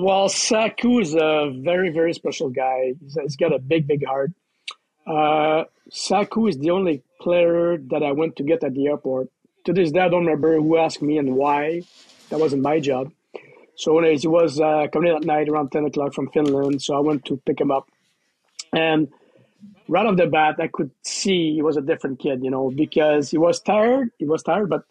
Well, Saku is a very, very special guy. He's, he's got a big, big heart. Uh, Saku is the only player that I went to get at the airport. To this day, I don't remember who asked me and why. That wasn't my job. So, anyways, he was uh, coming in at night around 10 o'clock from Finland. So I went to pick him up. And right off the bat, I could see he was a different kid, you know, because he was tired. He was tired, but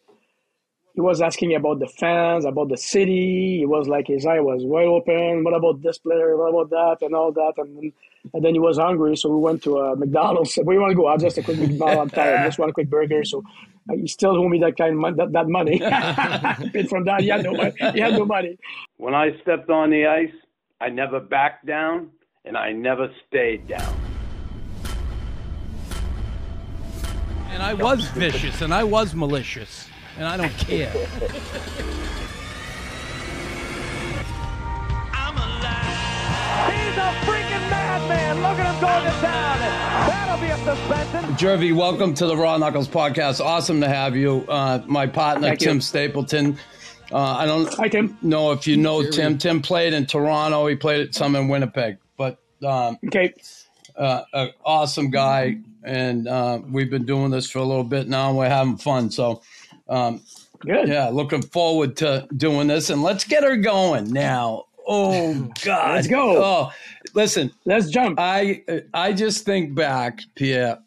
he was asking me about the fans, about the city. He was like his eye was wide open. What about this player? What about that? And all that. And then, and then he was hungry, so we went to uh, McDonald's. Said, "Where you want to go? I'll just a quick McDonald's. I'm tired. Just want a quick burger." So uh, he still owe me that kind of that, that money. Paid from that, he had no money. He had no money. When I stepped on the ice, I never backed down, and I never stayed down. And I was vicious, and I was malicious and I don't care. He's a freaking madman. Look at him going to town. That'll be a suspension. Jervy, welcome to the Raw Knuckles podcast. Awesome to have you. Uh, my partner, Thank Tim you. Stapleton. Uh, I don't Hi, Tim. know if you know Tim. Tim played in Toronto. He played at some in Winnipeg, but um, Okay. uh, an awesome guy. And uh, we've been doing this for a little bit now, and we're having fun. So, um, Good. yeah, looking forward to doing this. And let's get her going now. Oh God, Let's go. Oh, listen, Let's jump. I I just think back, Pierre,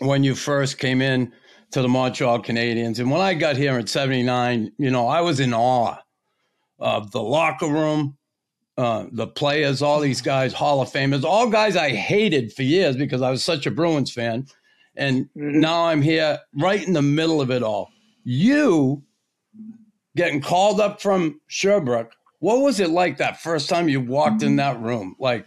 when you first came in to the Montreal Canadiens, and when I got here in '79, you know, I was in awe of the locker room, uh, the players, all these guys, Hall of Famers, all guys I hated for years because I was such a Bruins fan, and Mhm. now I'm here right in the middle of it all. You getting called up from Sherbrooke. What was it like that first time you walked in that room? Like,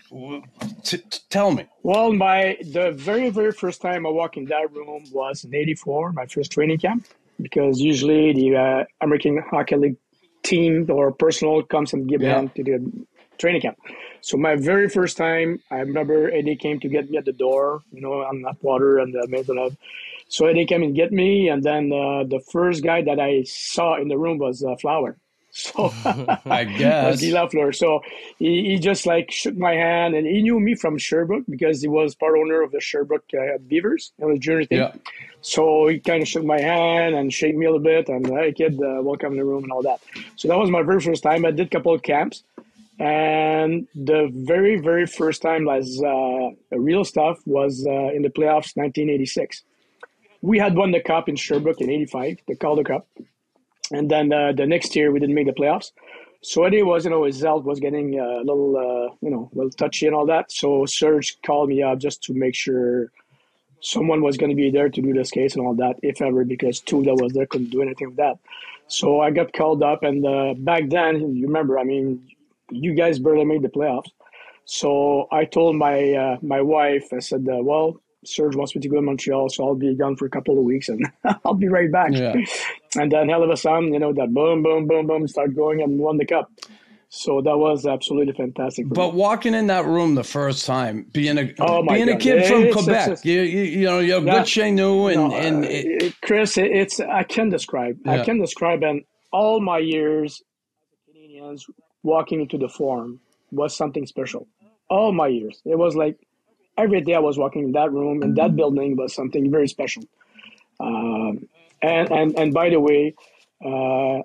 t- t- tell me. Well, my the very very first time I walked in that room was in '84, my first training camp, because usually the uh, American Hockey League team or personal comes and give Yeah. hand to the training camp. So my very first time, I remember Eddie came to get me at the door, you know, on that water and the Maisonneuve. So Eddie came and get me, and then uh, the first guy that I saw in the room was uh, Flower. So I guess. Guy Lafleur. So he, he just like shook my hand, and he knew me from Sherbrooke because he was part owner of the Sherbrooke uh, Beavers. It was junior team. Yeah. So he kind of shook my hand and shake me a little bit, and hey kid, uh, welcome to the room and all that. So that was my very first time. I did a couple of camps, and the very very first time as uh, real stuff was uh, in the playoffs, 1986. We had won the cup in Sherbrooke in '85, the Calder Cup, and then uh, the next year we didn't make the playoffs. So Eddie was, you know, his health was getting uh, a little, uh, you know, a little touchy and all that. So Serge called me up just to make sure someone was going to be there to do this case and all that, if ever, because two that was there couldn't do anything with that. So I got called up, and uh, back then, you remember, I mean, you guys barely made the playoffs. So I told my uh, my wife, I said, uh, well, Serge wants me to go to Montreal, so I'll be gone for a couple of weeks, and I'll be right back. Yeah. And then hell of a sudden, you know, that boom, boom, boom, boom, start going and won the cup. So that was absolutely fantastic. But me. walking in that room the first time, being a Oh, being a God. kid from It's- Quebec, it's- you, you you know you're Yeah. good chez nous, and No, and uh, it, it- Chris, it, it's I can describe. Yeah. I can describe, and all my years as Canadiens walking into the forum was something special. All my years, it was like every day I was walking in that room in that building was something very special. Um, and and and by the way, uh,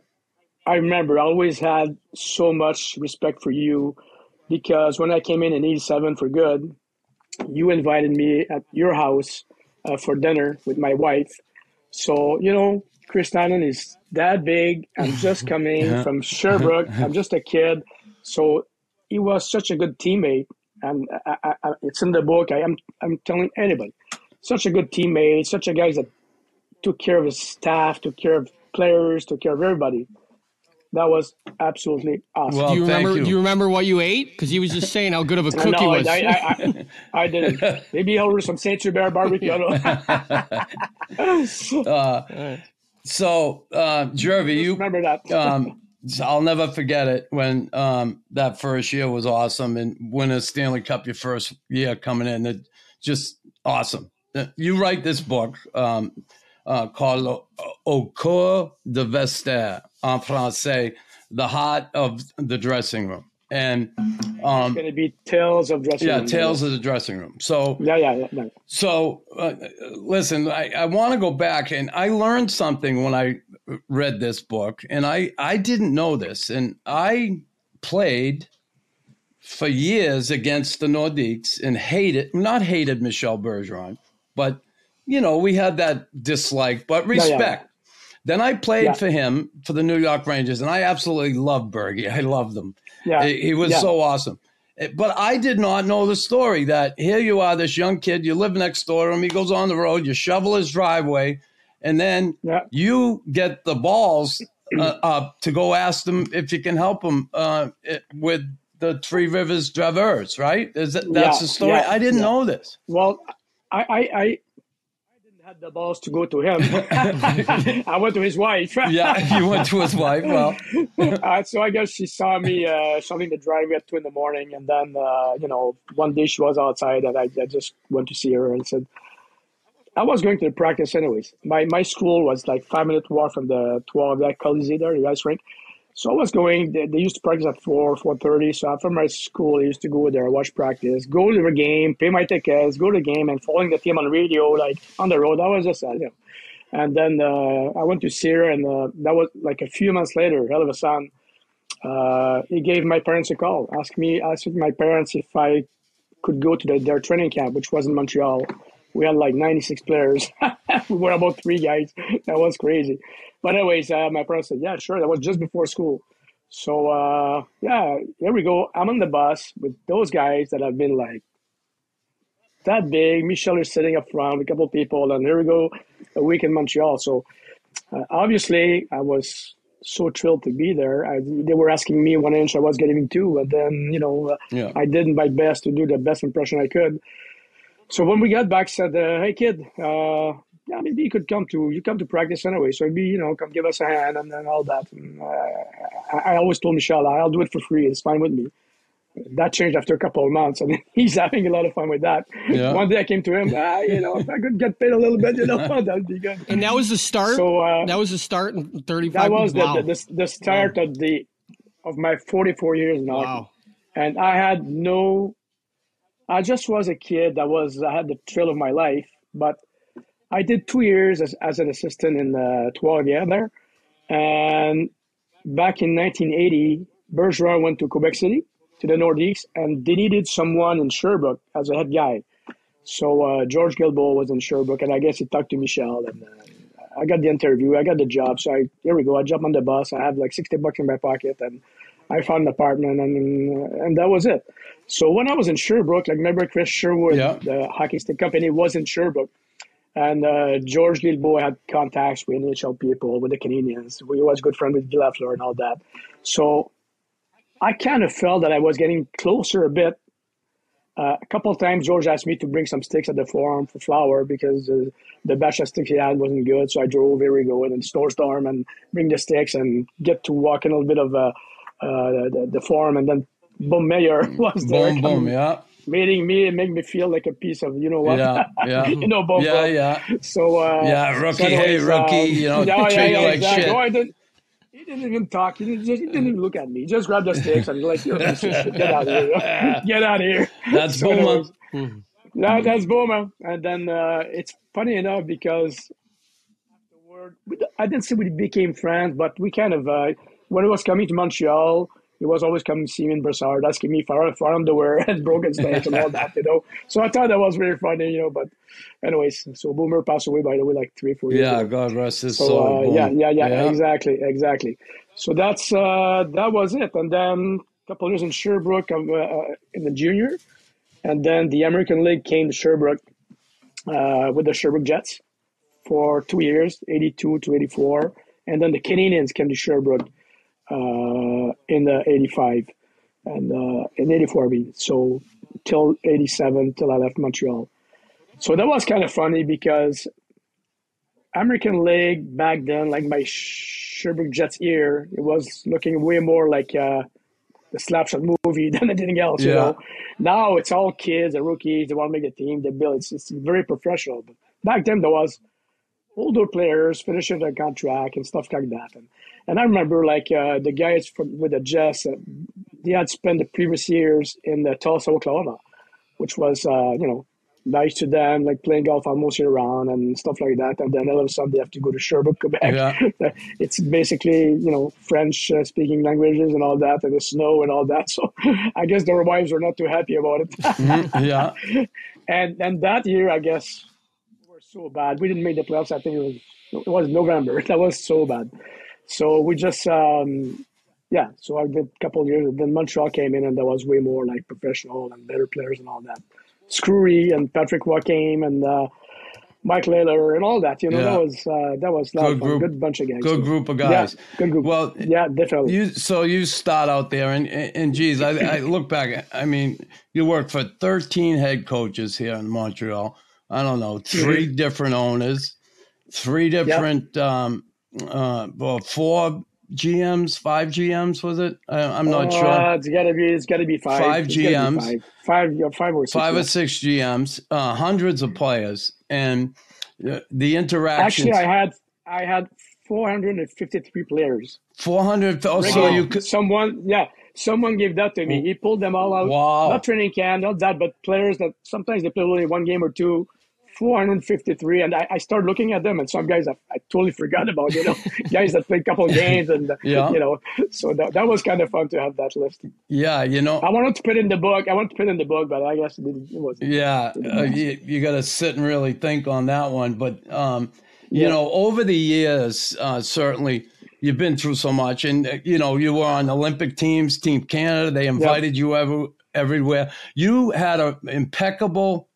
I remember I always had so much respect for you because when I came in in '87 for good, you invited me at your house uh, for dinner with my wife. So, you know, Chris Tannen is that big. I'm just coming Yeah. from uh-huh. Sherbrooke. I'm uh-huh. just a kid. So he was such a good teammate. And I, I, I, it's in the book. I am I'm telling anybody, such a good teammate, such a guy that took care of his staff, took care of players, took care of everybody. That was absolutely awesome. Well, do you remember? you. Do you remember what you ate? Because he was just saying how good of a cook no, he was. I, I, I, I didn't. Maybe he'll order some Saint Hubert barbecue. I don't know. uh, so uh, Jervy, you remember that. um, I'll never forget it when um, that first year was awesome and winning a Stanley Cup your first year coming in. It just awesome. Uh, You write this book um, uh, called Au cœur du vestiaire en français. the heart of the dressing room, and um, Going to be tales of dressing yeah, room. tales of the dressing room. So Yeah, yeah, yeah. yeah. so, uh, listen, I, I want to go back, and I learned something when I read this book, and I, I didn't know this, and I played for years against the Nordiques and hated, not hated Michel Bergeron, but you know we had that dislike, but yeah. respect. Then I played Yeah. for him for the New York Rangers, and I absolutely loved Bergie. I loved him. Yeah. He, he was Yeah. so awesome. Eh, But I did not know the story that here you are, this young kid, you live next door to him, he goes on the road, you shovel his driveway, and then Yeah. you get the balls uh, up to go ask them if you can help them uh, eh, with the Three Rivers Draveurs, right? Is that, that's Yeah, the story? I didn't know this. Well, I, I, I, I didn't have the balls to go to him. I went to his wife. Yeah, you went to his wife. Well, uh, so I guess she saw me uh, shoveling the driveway at two in the morning, and then uh, you know one day she was outside, and I, I just went to see her and said, I was going to the practice anyways. My my school was like five minute walk from the twelve that Colisée there, the ice rink. So I was going. They, they used to practice at four, four thirty. So after my school, I used to go there, watch practice, go to the game, pay my tickets, go to the game, and following the team on the radio, like on the road. That was just uh, you know. And then uh, I went to her, and uh, that was like a few months later. All of a sudden, uh, he gave my parents a call, asked me, asked my parents if I could go to the, their training camp, which was in Montreal. We had like 96 players. we were about three guys. That was crazy. But anyways, uh, my parents said, yeah, sure. That was just before school. So uh, yeah, here we go. I'm on the bus with those guys that have been like that big. Michel is sitting up front with a couple of people, and here we go, a week in Montreal. So uh, obviously, I was so thrilled to be there. I, they were asking me one inch, I was getting two, and then you know Yeah. I did my best to do the best impression I could. So when we got back, said, uh, "Hey kid, uh, yeah, maybe you could come to you come to practice anyway. So maybe you know come give us a hand and then all that." And, uh, I, I always told Michel, "I'll do it for free. It's fine with me." That changed after a couple of months, and he's having a lot of fun with that. Yeah. One day I came to him, ah, you know, if I could get paid a little bit, you know, that'd be good. And that was the start. So uh, that was the start in 35. that was the, wow. the, the, the start of the of my 44 years now. wow. and I had no. I just was a kid that was I had the thrill of my life, but I did two years as, as an assistant in the Trois-Rivières there, and back in 1980, Bergeron went to Quebec City to the Nordiques, and they needed someone in Sherbrooke as a head guy. So uh, George Guilbeault was in Sherbrooke, and I guess he talked to Michel, and uh, I got the interview, I got the job. So I here we go. I jump on the bus. I have like 60 bucks in my pocket, and I found an apartment, and and that was it. So when I was in Sherbrooke, like remember Chris Sherwood, Yeah. the hockey stick company, was in Sherbrooke, and uh, George Guilbeault had contacts with NHL people, with the Canadiens. We was good friend with Guy and all that. So I kind of felt that I was getting closer a bit. Uh, a couple of times, George asked me to bring some sticks at the forum for Flower because uh, the batch of sticks he had wasn't good. So I drove, here we go, and then snowstorm and bring the sticks and get to walk in a little bit of uh, uh, the, the forum. And then Boom Mayer was there. boom, boom, yeah, Meeting me and make me feel like a piece of, you know what? yeah, yeah, you know, Boom yeah, Boom. yeah. So uh, Yeah, rookie, hey, anyways, rookie, um, you know, yeah, treat yeah, yeah, like exactly. shit. No, I didn't. He didn't even talk. He didn't, just, he didn't even look at me. He just grabbed the sticks and like, Yo, piece of shit, get out of here, get out of here. That's So Boma. anyways, that, that's Boma. And then uh, it's funny enough because afterward, I didn't say we became friends, but we kind of, uh, when he was coming to Montreal, he was always coming to see me in Brossard, asking me for, for underwear and broken stakes and all that, you know. So I thought that was very funny, you know. But, anyways, so Boomer passed away, by the way, like three, four years Yeah, ago. God rest his So soul. uh, Boom. yeah, yeah, yeah, exactly, exactly. So that's uh, that was it, and then a couple of years in Sherbrooke um, uh, uh, in the junior, and then the American League came to Sherbrooke uh, with the Sherbrooke Jets for two years, eighty-two to eighty-four, and then the Canadiens came to Sherbrooke uh, in the eighty-five and uh, in eighty-four. I so till eighty-seven, till I left Montreal. So that was kind of funny because American League back then, like my Sherbrooke Jets ear, it was looking way more like uh, the slapshot movie than anything else. You Yeah. know, now it's all kids and rookies. They want to make a team. They build. It's, it's very professional. But back then there was older players finishing their contract and stuff like that. And and I remember like uh, the guys from with the Jets, uh, they had spent the previous years in the Tulsa, Oklahoma, which was uh, you know nice to them, like playing golf almost year round and stuff like that. And then all of a sudden they have to go to Sherbrooke, Quebec. Yeah. it's basically you know French uh, speaking languages and all that, and the snow and all that. So I guess their wives were not too happy about it. yeah. and and that year, I guess, so bad. We didn't make the playoffs. I think it was it was November. That was so bad. So we just um, yeah. So I did a couple of years. Then Montreal came in, and that was way more like professional and better players and all that. Screwy and Patrick Joachim and uh, Mike Lalor and all that. You know, Yeah. that was uh, that was a Good group. Good bunch of guys. Good group of guys. Yeah, good group. Well, yeah, definitely. You so you start out there, and and geez, I, I look back. I mean, you worked for thirteen head coaches here in Montreal. I don't know, 3 different owners, three different, um, uh, well, four GMs, five GMs was it? I, I'm not Uh, sure. It's gotta be. It's gotta be five. Five It's gotta be GMs. Five. Five. Five or six. Five or six GMs, uh, hundreds of players, and uh, the interactions. Actually, I had I had 453 players. four hundred. Oh, so you could. someone, yeah, someone gave that to me. He pulled them all out. Wow. Not training camp, not that, but players that sometimes they play only one game or two. 453, and I, I started looking at them, and some guys I, I totally forgot about. You know, guys that played a couple games, and Yeah. you know, so that, that was kind of fun to have that list. Yeah, you know. I wanted to put in the book. I wanted to put in the book, but I guess it, didn't, it wasn't. Yeah, uh, you, you got to sit and really think on that one. But um, you Yeah. know, over the years, uh, certainly you've been through so much, and uh, you know, you were on Olympic teams, Team Canada. They invited you ever, everywhere. You had an impeccable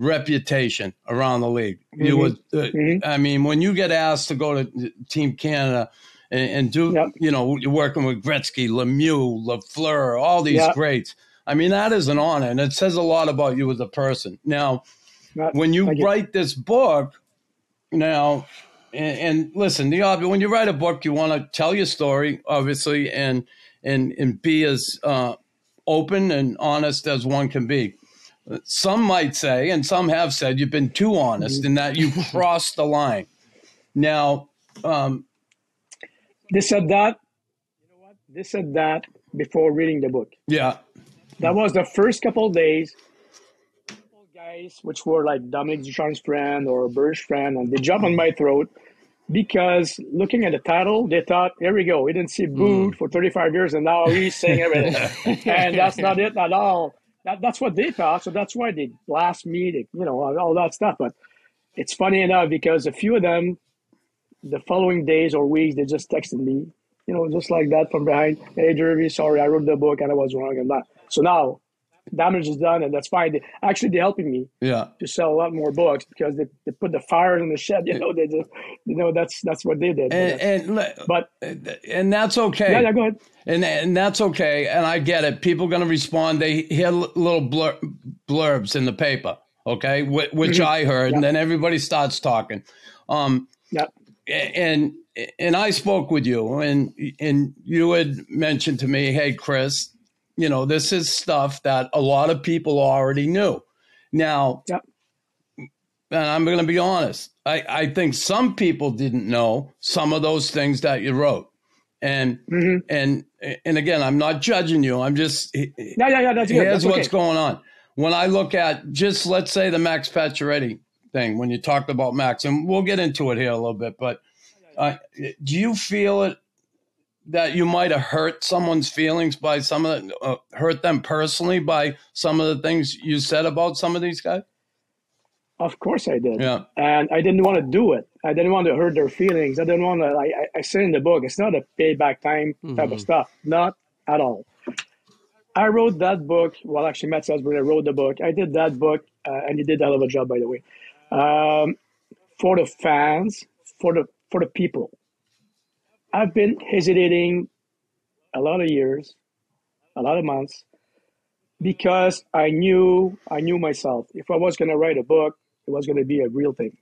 reputation around the league. You was, uh, Mhm. I mean, when you get asked to go to Team Canada. And, and do Yep. you know you're working with Gretzky, Lemieux, Lafleur, all these Yep. greats. I mean that is an honor, and it says a lot about you as a person. Now, Not- when you write this book now and, and listen the when you write a book you want to tell your story obviously and and and be as uh, open and honest as one can be some might say and some have said you've been too honest in that you crossed the line now um, They said that. You know what? They said that before reading the book. yeah That was the first couple of days. Couple guys, which were like Dominique Ducharme's friend or Burge friend, and they jumped on my throat because looking at the title, they thought, "Here we go. We didn't see Boo for 35 years, and now he's saying everything." and that's not it at all. That, that's what they thought, so that's why they blast me, they, you know, all that stuff. But it's funny enough because a few of them, the following days or weeks, they just texted me, you know, just like that from behind. Hey, Jeremy, sorry, I wrote the book and I was wrong and that. So now damage is done and that's fine. They, actually, they're helping me yeah to sell a lot more books because they, they put the fire in the shed. You know, they just, you know, that's that's what they did. and and, but and that's okay yeah, yeah, go ahead. And and that's okay, and I get it. People going to respond. They hear little blur, blurbs in the paper, okay, Wh- which I heard, and then everybody starts talking. Um, Yeah, and and I spoke with you, and and you had mentioned to me, hey, Chris, you know, this is stuff that a lot of people already knew. Now, yeah, and I'm going to be honest. I, I think some people didn't know some of those things that you wrote, and Mm-hmm. and and again, I'm not judging you. I'm just yeah, yeah, yeah. That's good. here's That's what's okay. going on. When I look at just let's say the Max Pacioretty thing, when you talked about Max, and we'll get into it here a little bit, but uh, do you feel it that you might have hurt someone's feelings by some of the, uh, hurt them personally by some of the things you said about some of these guys? Of course I did. Yeah. And I didn't want to do it. I didn't want to hurt their feelings. I didn't want to, I, I, I said in the book, it's not a payback time type of stuff. Not at all. I wrote that book. Well, actually, Matt Salisbury I wrote the book. I did that book, uh, and he did a hell of a job, by the way, um, for the fans, for the for the people. I've been hesitating a lot of years, a lot of months, because I knew I knew myself. If I was going to write a book, it was going to be a real thing,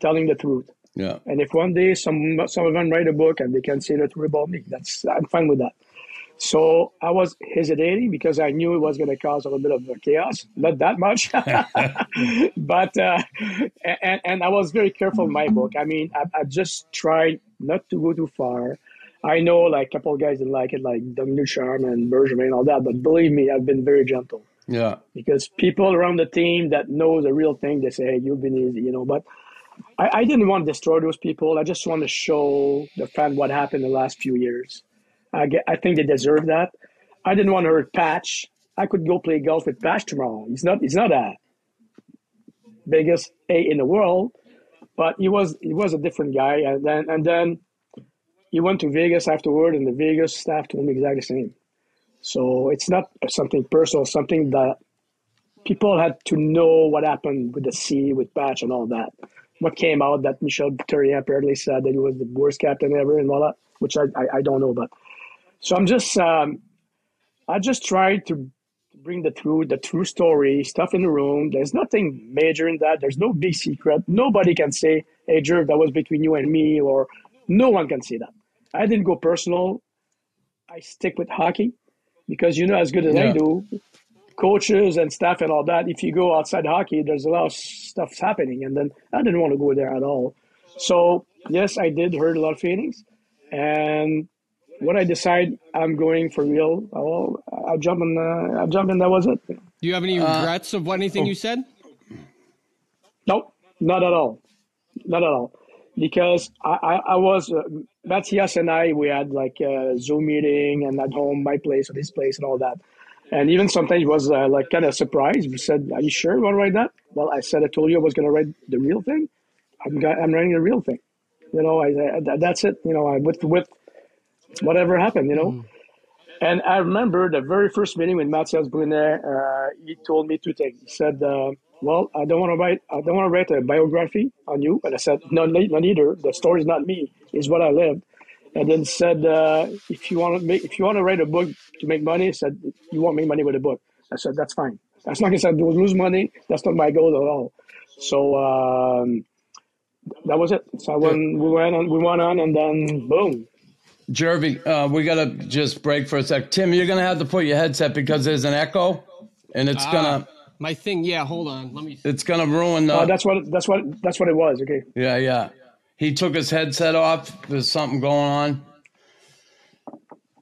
telling the truth. Yeah. And if one day some some of them write a book and they can say the truth about me, that's I'm fine with that. So I was hesitating because I knew it was going to cause a little bit of chaos, not that much, but uh, and and I was very careful in my book. I mean, I, I just tried not to go too far. I know like a couple of guys didn't like it, like Dominic Charm and Bergevin and all that, but believe me, I've been very gentle Yeah. because people around the team that know the real thing, they say, "Hey, you've been easy," you know. But I, I didn't want to destroy those people. I just want to show the fan what happened the last few years. I get, I think they deserve that. I didn't want to hurt Patch. I could go play golf with Patch tomorrow. He's not. He's not a biggest A in the world, but he was. He was a different guy. And then and then he went to Vegas afterward, and the Vegas staff told me exactly the same. So it's not something personal. Something that people had to know what happened with the C, with Patch, and all that. What came out that Michel Therrien apparently said that he was the worst captain ever and that, which I, I, I don't know. But so I'm just um, I just tried to bring the true the true story stuff in the room. There's nothing major in that. There's no big secret. Nobody can say, "Hey, Jerv, that was between you and me," or no one can say that. I didn't go personal. I stick with hockey because you know as good as I do, coaches and staff and all that. If you go outside hockey, there's a lot of stuff's happening, and then I didn't want to go there at all. So yes, I did hurt a lot of feelings, and when I decide I'm going for real, I'll, I'll jump in. Uh, I'll jump in. That was it. Do you have any regrets of what, anything you said? Nope, not at all, not at all, because I, I, I was uh, Matthias and I we had like a Zoom meeting and at home, my place or his place and all that, and even sometimes it was uh, like kind of surprised. We said, "Are you sure you want to write that?" Well, I said I told you I was going to write the real thing. I'm go- I'm writing the real thing. You know, I, I that's it. You know, I with with whatever happened. You know. And I remember the very first meeting with Matthias Brunet, uh, he told me two things. He said, uh, "Well, I don't want to write. I don't want to write a biography on you." And I said, "No, ne- not either. The story's not me. It's what I lived." And then said, uh, "If you want to make, if you want to write a book to make money, he said you won't make money with a book." I said, "That's fine. That's not as I don't lose money, that's not my goal at all." So um, that was it. So I went, we went on, we went on, and then boom. Jervy, uh, we got to just break for a sec. Tim, you're going to have to put your headset because there's an echo and it's going to My thing, yeah, hold on. Let me. it's going to ruin the Uh, that's what that's what that's what it was. Okay. Yeah, yeah. He took his headset off. There's something going on.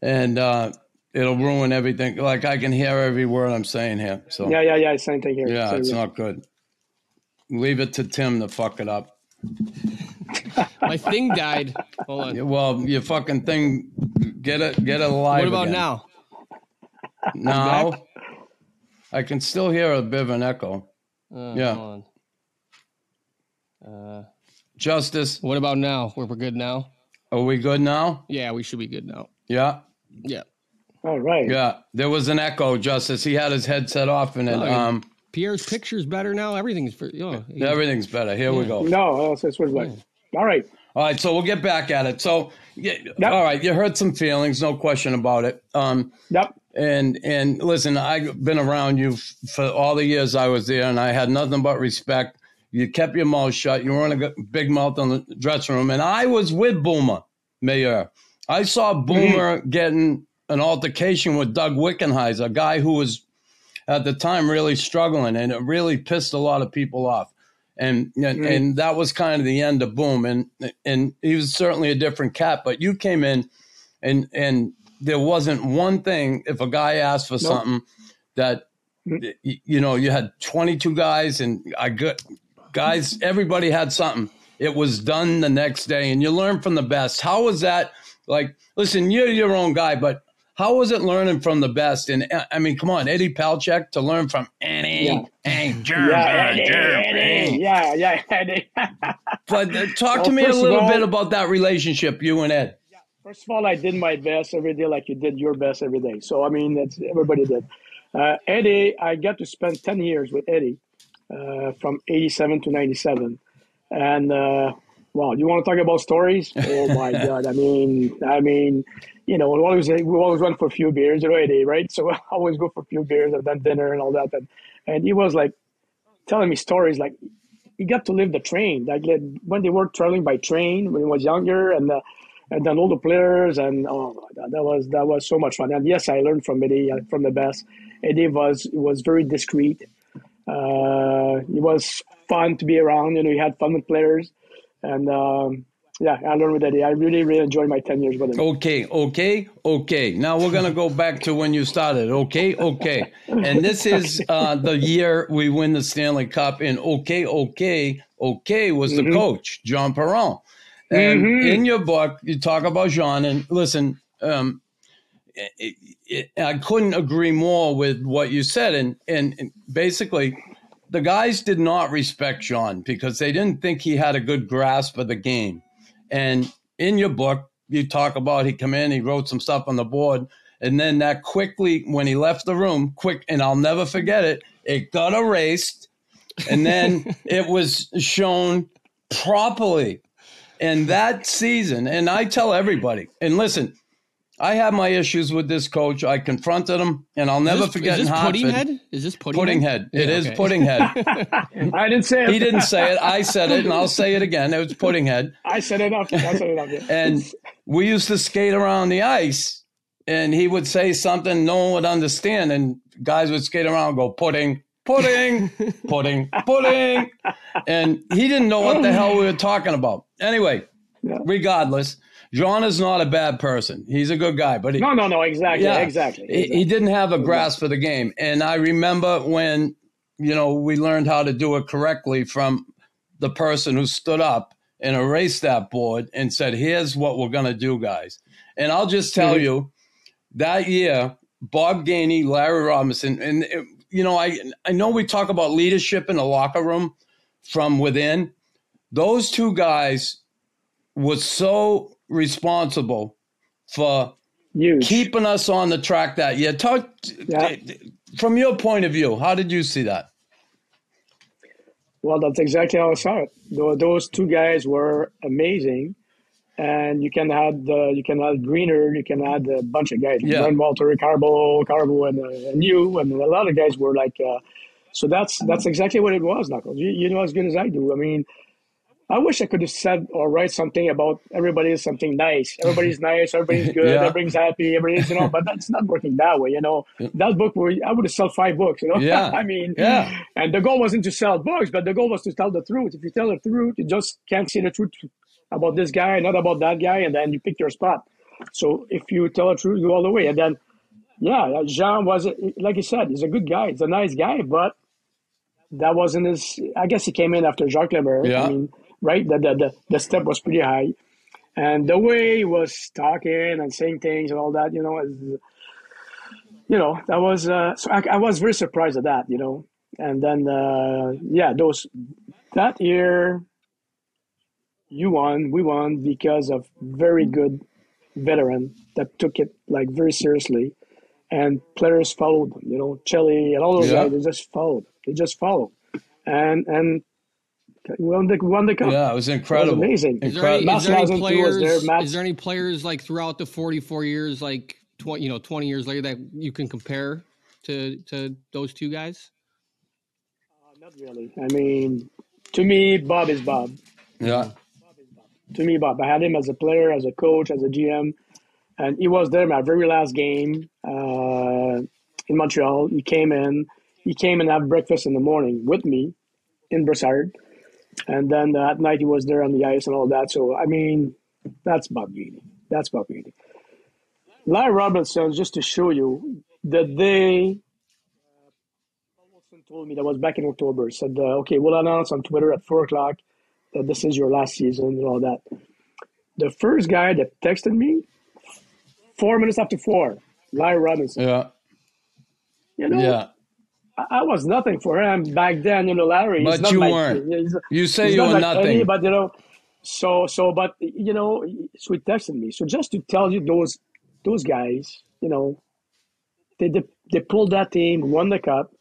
And uh, it'll ruin everything. Like I can hear every word I'm saying here. So Yeah, yeah, yeah. Same thing here. yeah, Same it's here. not good. Leave it to Tim to fuck it up. My thing died. Hold on. Well, your fucking thing, get it, get it alive. What about again. now? Now. I can still hear a bit of an echo. Uh, Yeah. Hold on. Uh, Justice, what about now? We're, we're good now? are we good now? Yeah, we should be good now. Yeah, Yeah. All right. yeah. There was an echo, Justice. He had his headset off, and it, Oh, yeah. um, Pierre's picture's better now. Everything's for, you know, everything's better. Here we go. No, that's, that's what it's like. All right. All right, so we'll get back at it. So, yeah, all right, you hurt some feelings, no question about it. Um, Yep. and and listen, I've been around you f- for all the years I was there, and I had nothing but respect. You kept your mouth shut. You weren't a g- big mouth in the dressing room, and I was with Boomer, Mayor. I saw Boomer getting an altercation with Doug Wickenheiser, a guy who was at the time really struggling, and it really pissed a lot of people off. And and, and that was kind of the end of Boom. And and he was certainly a different cat, but you came in, and and there wasn't one thing. If a guy asked for something, that mm. y- you know you had 22 guys, and I got guys. Everybody had something. It was done the next day, and you learn from the best. How was that? Like, listen, you're your own guy, but how was it learning from the best? And uh, I mean, come on, Eddie Palchak to learn from Eddie, Yeah. Yeah, Eddie, Eddie. yeah, yeah, Eddie. But uh, talk Well, to me a little all- bit about that relationship, you and Ed. First of all, I did my best every day, like you did your best every day. So I mean, that's everybody did. Uh, Eddie, I got to spend ten years with Eddie, uh, from '87 to '97, and uh, wow, you want to talk about stories? Oh my God! I mean, I mean, you know, we always we always went for a few beers, already, right? So I always go for a few beers and then dinner and all that, and and he was like telling me stories like he got to live the train. Like when they were traveling by train when he was younger, and uh, and then all the players, and oh, that, that was that was so much fun. And yes, I learned from Eddie uh, from the best. Eddie was was very discreet. Uh, it was fun to be around. You know, he had fun with players, and um, yeah, I learned with Eddie. I really, really enjoyed my 10 years with him. Okay, okay, okay. Now we're going to go back to when you started. Okay, okay. And this is uh, the year we win the Stanley Cup. And okay, okay, okay was the Mm-hmm. coach, John Perron. And Mhm. in your book, you talk about Jean. And listen, um, it, it, I couldn't agree more with what you said. And, and, and basically, the guys did not respect John because they didn't think he had a good grasp of the game. And in your book, you talk about he come in, he wrote some stuff on the board, and then that quickly, when he left the room, quick, and I'll never forget it, it got erased, and then it was shown properly. And that season, and I tell everybody, and listen, I have my issues with this coach. I confronted him, and I'll never is this, forget Is in this Hartford. pudding head? Is this pudding, Pudding head. It Yeah, is okay. pudding head. I didn't say it. he didn't say it. I said it, and I'll say it again. It was pudding head. I said it up. I said it up. Yeah. And we used to skate around the ice, and he would say something no one would understand, and guys would skate around and go pudding, pudding, pudding, pudding, and he didn't know what the oh, hell we were talking about. Anyway, Yeah. regardless, John is not a bad person. He's a good guy, but he, No, no, no. Exactly. yeah, Exactly. He, he didn't have a grasp for the game, and I remember when you know we learned how to do it correctly from the person who stood up and erased that board and said, "Here's what we're gonna do, guys." And I'll just tell Mhm. you, that year, Bob Gainey, Larry Robinson, and you know, I I know we talk about leadership in the locker room from within. Those two guys was so responsible for Huge. keeping us on the track that year. Talk Yeah. from your point of view. How did you see that? Well, that's exactly how I saw it. Those two guys were amazing, and you can add uh, you can add Greener, you can add a bunch of guys, Yeah. Brent Walter, Carbo, Carbo, and, uh, and you, and a lot of guys were like. Uh, so that's that's exactly what it was, Knuckles. You, you know as good as I do. I mean, I wish I could have said or write something about everybody is something nice. Everybody's nice. Everybody's good. Yeah. Everybody's happy. Everybody's you know. But that's not working that way. You know, that book where I would have sold five books. You know, Yeah. I mean, Yeah. and the goal wasn't to sell books, but the goal was to tell the truth. If you tell the truth, you just can't see the truth about this guy, not about that guy, and then you pick your spot. So if you tell the truth, go all the way. And then, yeah, uh, Jean was, like you said, he's a good guy. He's a nice guy, but that wasn't his. I guess he came in after Jacques Lemaire. Yeah. I mean, right? The, the, the, the step was pretty high. And the way he was talking and saying things and all that, you know, is, you know, that was, uh, so I, I was very surprised at that, you know. And then, uh, yeah, those, that year, you won, we won because of very good veteran that took it like very seriously. And players followed them, you know, Chelly and all those Yeah. guys, they just followed. They just followed. And, and, we won the, won the cup. Yeah, it was incredible. amazing. Is there, any, Incredible. is there any Matt Lazan, players? there. Matt- Is there any players like throughout the forty-four years, like twenty, you know, twenty years later, that you can compare to to those two guys? Not really. I mean, to me, Bob is Bob. Yeah. Bob is Bob. To me, Bob. I had him as a player, as a coach, as a GM, and he was there my very last game uh, in Montreal. He came in. He came and had breakfast in the morning with me in Brossard, and then uh, at night he was there on the ice and all that. So I mean, that's Bob Gainey. That's Bob Gainey. Larry Robinson, just to show you, the day told me that was back in October. Said, uh, "Okay, we'll announce on Twitter at four o'clock that this is your last season and all that." The first guy that texted me, four minutes after four, Larry Robinson. Yeah. You know, Yeah. I, was nothing for him back then. You know, Larry. But not you like- weren't. You say you not were like nothing. Eddie, but you know, so so. But you know, so he texted me. So just to tell you, those those guys, you know, they they, they pulled that team, won the cup.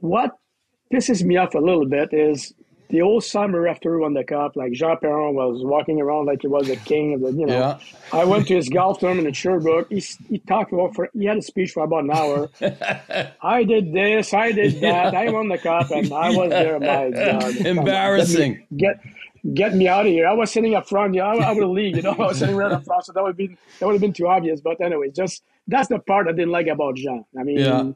What pisses me off a little bit is the whole summer after we won the cup, like Jean Perron was walking around like he was the king of the, you know. Yeah. I went to his golf tournament in Sherbrooke. He, he talked about for he had a speech for about an hour. I did this, I did that, I won the cup, and I was there. My God, Embarrassing. Get get me out of here. I was sitting up front, you know, I, I would leave, you know, I was sitting right up front, so that would be that would have been too obvious. But anyway, just that's the part I didn't like about Jean. I mean, Yeah.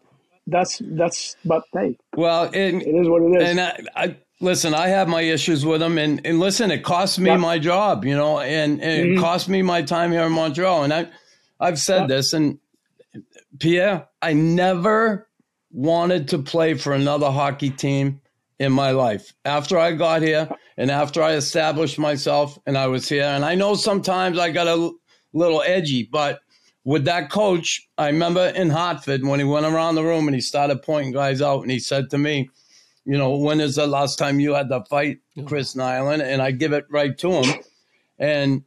that's that's. But hey, Well, and it is what it is. and I, I listen. I have my issues with him, and and listen, it cost me Yeah. my job, you know, and, and it Mhm. cost me my time here in Montreal. And I, I've said Yeah. this, and Pierre, I never wanted to play for another hockey team in my life. After I got here, and after I established myself, and I was here, and I know sometimes I got a l- little edgy, but with that coach, I remember in Hartford when he went around the room and he started pointing guys out, and he said to me, "You know, when is the last time you had to fight Chris Nilan?" And I give it right to him, and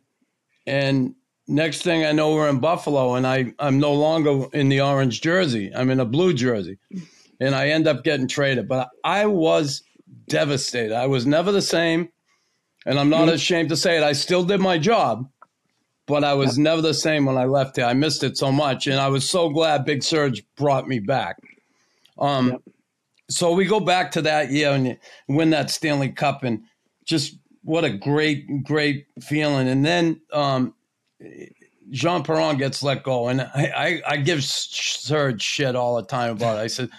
and next thing I know, we're in Buffalo, and I I'm no longer in the orange jersey. I'm in a blue jersey, and I end up getting traded. But I was devastated. I was never the same, and I'm not ashamed to say it. I still did my job, but I was never the same when I left here. I missed it so much, and I was so glad Big Serge brought me back. Um, Yep. So we go back to that year and win that Stanley Cup, and just what a great, great feeling. And then um, Jean Perron gets let go, and I, I, I give Serge shit all the time about it. I said,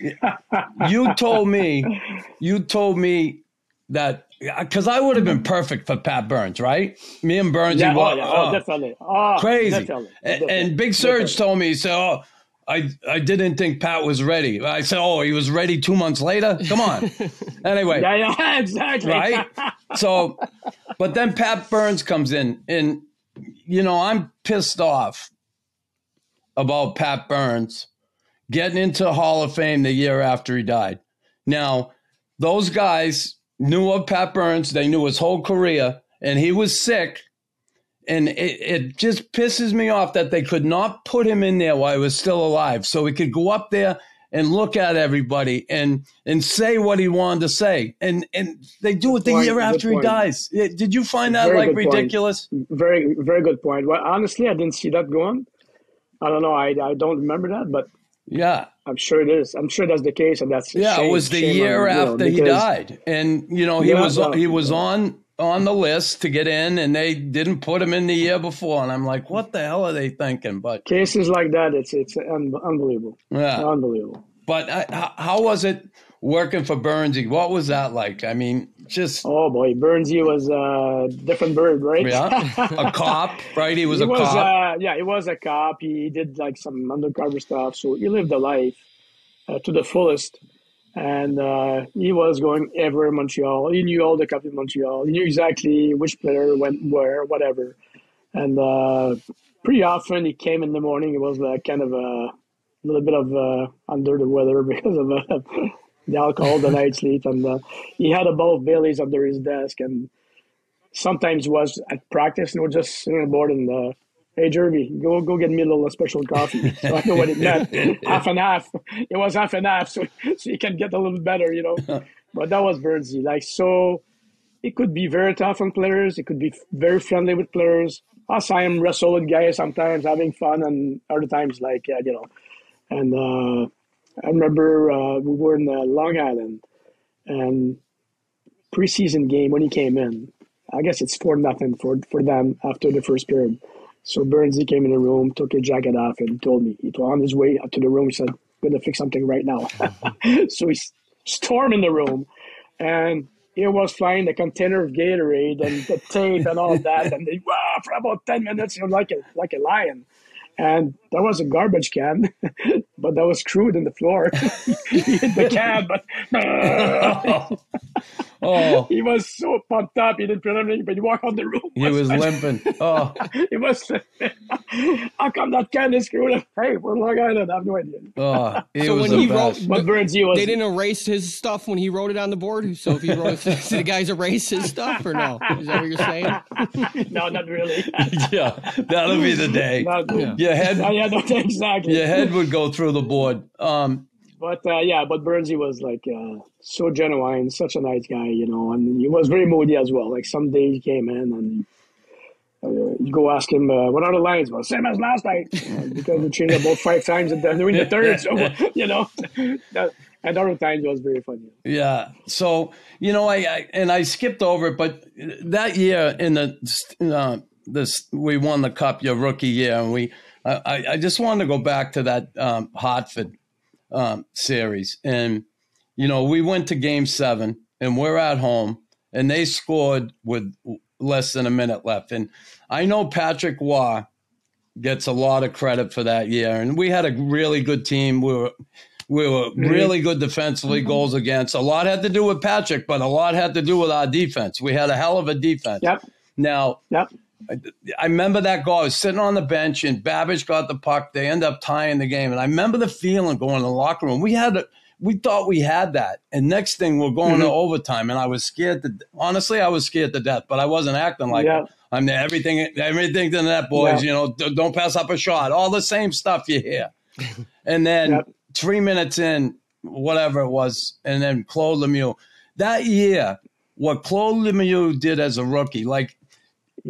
"You told me, you told me that because I would have been perfect for Pat Burns, right? Me and Burns, yeah, oh, yeah, oh, oh, definitely. Oh, crazy. Definitely. And, and Big Serge Definitely. told me, he said, "Oh, I I didn't think Pat was ready." I said, "Oh, he was ready two months later. Come on." anyway, Yeah, yeah, exactly. right? So, but then Pat Burns comes in, and you know I'm pissed off about Pat Burns getting into Hall of Fame the year after he died. Now, those guys knew of Pat Burns; they knew his whole career, and he was sick. And it, it just pisses me off that they could not put him in there while he was still alive, so he could go up there and look at everybody and and say what he wanted to say. And and they do it the point, year after he dies. Did you find that Very like good point. ridiculous? Very, very good point. Well, honestly, I didn't see that going. I don't know. I, I don't remember that, but Yeah. I'm sure it is. I'm sure that's the case, and that's Yeah, shame- it was the year on, you know, after he died, and you know he Yeah, was no, he was yeah. on on the list to get in, and they didn't put him in the year before, and I'm like, what the hell are they thinking? But Cases like that, it's it's un- unbelievable, yeah, unbelievable. but I, how, how was it working for Burnsy? What was that like? I mean, just Oh boy, Burnsy was a different bird, right? yeah, a cop, right? He was he a was, cop. Uh, yeah, he was a cop. He did like some undercover stuff, so he lived a life uh, to the fullest. And uh, he was going everywhere in Montreal. He knew all the cops in Montreal. He knew exactly which player went where, whatever. And uh, pretty often he came in the morning. It was uh, kind of a little bit of uh, under the weather because of uh, the alcohol, the night sleep, and he had a bowl of Baileys under his desk. And sometimes was at practice and we're just sitting on the board and hey Jervy, go go get me a little special coffee. So I know what it meant. half and half. It was half and half, so so you can get a little better, you know. But that was Burnsy. Like so it could be very tough on players, it could be very friendly with players. Us, I him wrestle with guys sometimes having fun and other times like you know. And uh, I remember uh, we were in uh, Long Island and preseason game when he came in. I guess it's four nothing for for them after the first period. So Burnsy came in the room, took his jacket off, and told me. He told on his way up to the room. He said, "I'm gonna fix something right now." so he stormed in the room, and he was flying the container of Gatorade and the tape and all that, and they, wow, for about ten minutes, he was like a like a lion. And there was a garbage can, but that was screwed in the floor. he hit the can, but oh, he was so pumped up. He didn't feel anything, but he walked out the room. he was limping. Oh, He was. How come that can is screwed up? Hey, we're Long Island. I have no idea. oh, he So was when the he wrote- best. But Burnsy was. They didn't erase his stuff when he wrote it on the board. So if he wrote, did the guys erase his stuff or no? Is that what you're saying? No, not really. yeah, that'll be the day. not, Yeah. Your head, Yeah, no, exactly. your head would go through the board. Um, But uh, yeah, but Burnsy was like uh, so genuine, such a nice guy, you know, and he was very moody as well. Like some days he came in and uh, you go ask him, uh, what are the lines? Well, same as last night uh, because we changed about five times and then during the third. So, you know, that, And other times it was very funny. Yeah. So you know, I, I and I skipped over it, but that year in the uh, this we won the cup your rookie year, and we I, I just wanted to go back to that um, Hartford um, series, and you know we went to Game Seven, and we're at home, and they scored with less than a minute left, and I know Patrick Roy gets a lot of credit for that year, and we had a really good team. We were we were Mm-hmm. really good defensively, goals against. A lot had to do with Patrick, but a lot had to do with our defense. We had a hell of a defense. Yep. Now, Yep. I remember that goal. I was sitting on the bench, and Babych got the puck. They end up tying the game, and I remember the feeling going in the locker room. We had, a, we thought we had that, and next thing we're going to mm-hmm. overtime, and I was scared. To, honestly, I was scared to death, but I wasn't acting like Yeah. I'm the everything, everything to that, boys. Yeah. You know, d- don't pass up a shot. All the same stuff you hear, and then Yep. three minutes in, whatever it was, and then Claude Lemieux. That year, what Claude Lemieux did as a rookie, like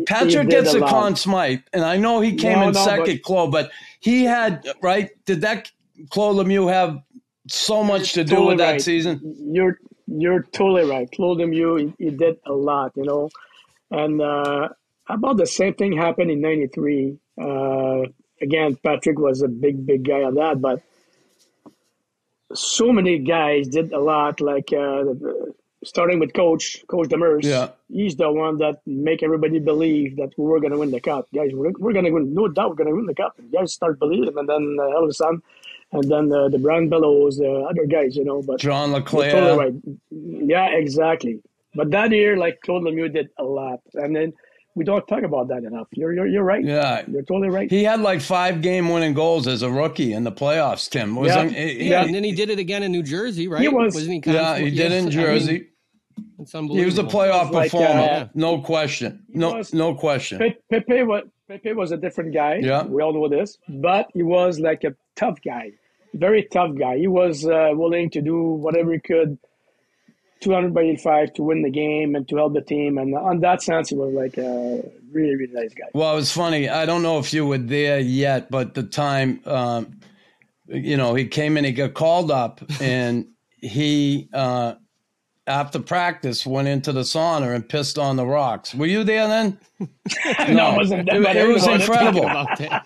Patrick gets a lot. Smythe, and I know he came No, in no, second, Claude, but he had right. Did that Claude Lemieux have so much to do Totally with that right. season? You're you're totally right. Claude Lemieux, he, he did a lot, you know. And uh, about the same thing happened in '93. Uh, again, Patrick was a big, big guy on that, but so many guys did a lot. Like uh, starting with Coach Coach Demers. Yeah. he's the one that make everybody believe that we were going to win the cup. Guys, we're, we're going to win. No doubt, we're going to win the cup. And guys start believing, and then uh, all of a sudden, and then uh, the Brian Bellows, the other guys, you know. But John you're LeClair. totally right. Yeah, exactly. But that year, like Claude Lemieux did a lot, and then we don't talk about that enough. You're you're, you're right. Yeah. You're totally right. He had like five game winning goals as a rookie in the playoffs, Tim. Was Yeah. him- Yeah, yeah, and then he did it again in New Jersey, right? He was- Wasn't he? kind of- yeah, he did in Jersey. I mean, Jersey. it's He was a playoff like, performer, uh, no question. No, was- no question. Pe- Pepe was Pepe was a different guy. Yeah. we all know this, but he was like a tough guy, very tough guy. He was uh, willing to do whatever he could, two hundred by eighty-five to win the game and to help the team. And on that sense, he was like a really, really nice guy. Well, it was funny. I don't know if you were there yet, but the time, um, you know, he came in, he got called up, and he, uh, after practice, went into the sauna and pissed on the rocks. Were you there then? No, I wasn't It, it was incredible. That.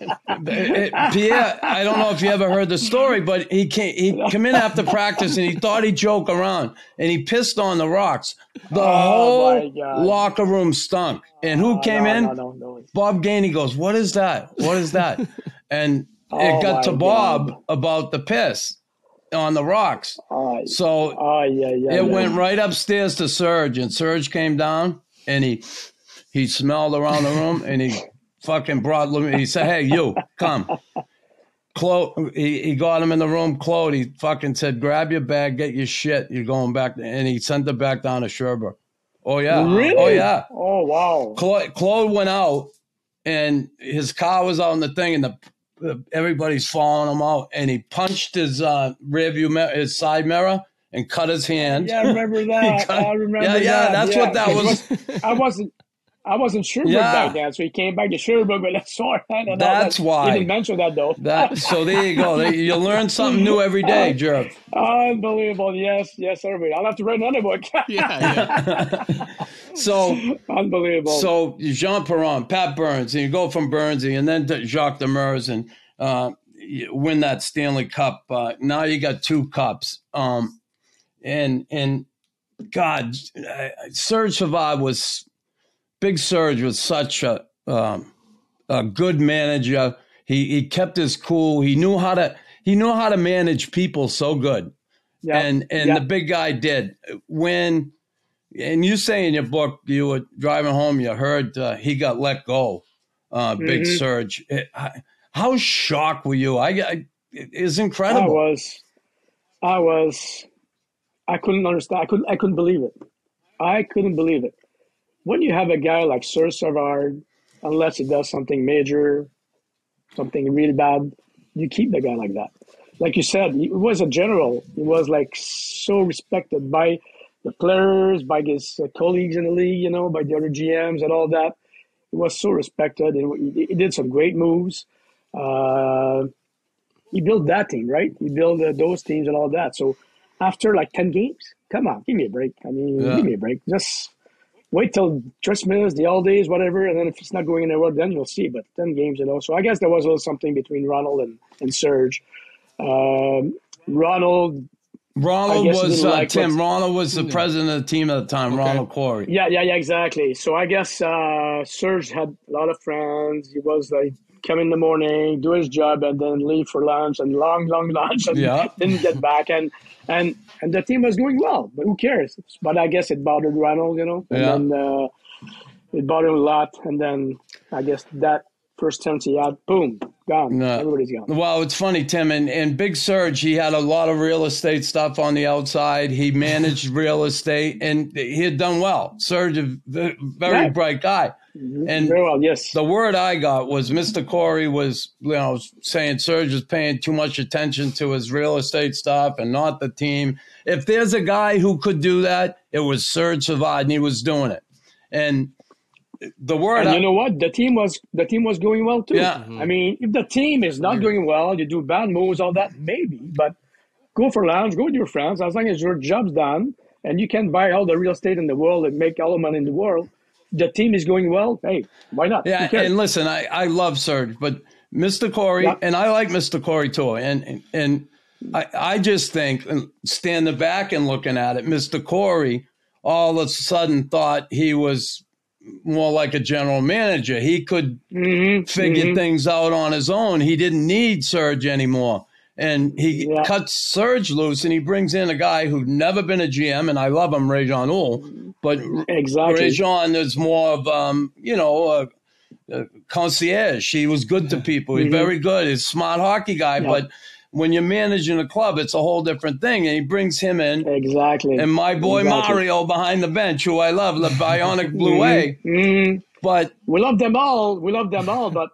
It- Pierre, I don't know if you ever heard the story, but he came, he come in after practice and he thought he'd joke around and he pissed on the rocks. The Oh, whole locker room stunk. And who came no, in? No, no, no. Bob Gainey goes, "What is that? What is that?" And Oh, it got to my Bob God. about the piss on the rocks. Oh, So oh yeah, yeah. it yeah. went right upstairs to Serge, and Serge came down and he he smelled around the room and he fucking brought. He said, "Hey, you come." Claude, he, he got him in the room. Claude, he fucking said, "Grab your bag, get your shit. You're going back." And he sent it back down to Sherbrooke. Oh yeah, oh, Really? oh yeah. Oh wow. Claude, Claude went out, and his car was out on the thing, and the everybody's following him out, and he punched his uh, rear view mirror, his side mirror, and cut his hand. Yeah, I remember that. cut- I remember Yeah, yeah, that. that's what that was. I wasn't. I wasn't Sherbrooke Yeah. back then, so he came back to Sherbrooke with a sore hand. And all That's that. why. He didn't mention that though. That so there you go. You learn something new every day, Jerv. Unbelievable. Yes, yes, everybody. I'll have to write another book. yeah, yeah. So Unbelievable. so Jean Perron, Pat Burns, and you go from Burnsy, and then to Jacques Demers, and uh, you win that Stanley Cup. Uh, now you got two cups. Um, and and God, uh, Serge Savard was Big Serge was such a um, a good manager. He he kept his cool. He knew how to he knew how to manage people so good. yeah. And and Yeah. the big guy did when. And you say in your book you were driving home. You heard uh, he got let go. Uh, Big Mhm. Serge. I- how shocked were you? I, I it's I incredible. was, I was, I couldn't understand. I couldn't, I couldn't believe it. I couldn't believe it. When you have a guy like Serge Savard, unless he does something major, something really bad, you keep the guy like that. Like you said, he was a general. He was like so respected by the players, by his uh, colleagues in the league, you know, by the other GMs and all that. He was so respected, and he, he did some great moves. Uh, he built that team, right? He built uh, those teams and all that. So after like ten games. Come on, give me a break. I mean, Yeah. give me a break. Just wait till Christmas, the holidays, whatever, and then if it's not going anywhere, then you'll see. But ten games, you know. So I guess there was a little something between Ronald and and Serge. Um, Ronald Ronald I guess he was uh, like Tim. Ronald was the president of the team at the time. Ronald Corey. Yeah, yeah, yeah, exactly. So I guess uh, Serge had a lot of friends. He was like come in the morning, do his job, and then leave for lunch and long, long lunch, and Yeah. didn't get back. And and and the team was going well, but who cares? But I guess it bothered Ronald, you know, and Yeah. then uh, it bothered him a lot. And then I guess that first chance he had, boom, gone. No. Everybody's gone. Well, it's funny, Tim. And, and Big Serge, he had a lot of real estate stuff on the outside. He managed real estate, and he had done well. Serge, a very Yeah. bright guy. Mm-hmm. And Very well, yes. the word I got was Mr. Corey was, you know, saying Serge is paying too much attention to his real estate stuff and not the team. If there's a guy who could do that, it was Serge Savard, and he was doing it. And the word And I- you know what? The team was the team was going well too. Yeah. I mean, if the team is not mm. going well, you do bad moves, all that, maybe. But go for lounge, go with your friends. As long as your job's done and you can buy all the real estate in the world and make all the money in the world, the team is going well. Hey, why not? Yeah, and listen, I, I love Serge, but Mr. Corey, Yeah. and I like Mr. Corey too, and and I, I just think, standing back and looking at it, Mr. Corey all of a sudden thought he was more like a general manager. He could Mhm, figure mhm. things out on his own. He didn't need Serge anymore. And he Yeah. cuts Serge loose and he brings in a guy who'd never been a GM, and I love him, Réjean Houle, but Exactly. Réjean is more of, um, you know, a, a concierge. He was good to people. He's very good. He's a smart hockey guy. Mm-hmm. Yeah. But when you're managing a club, it's a whole different thing. And he brings him in. Exactly. And my boy Exactly. Mario behind the bench, who I love, the Bionic Bleuet. Mhm. But We love them all. We love them all, but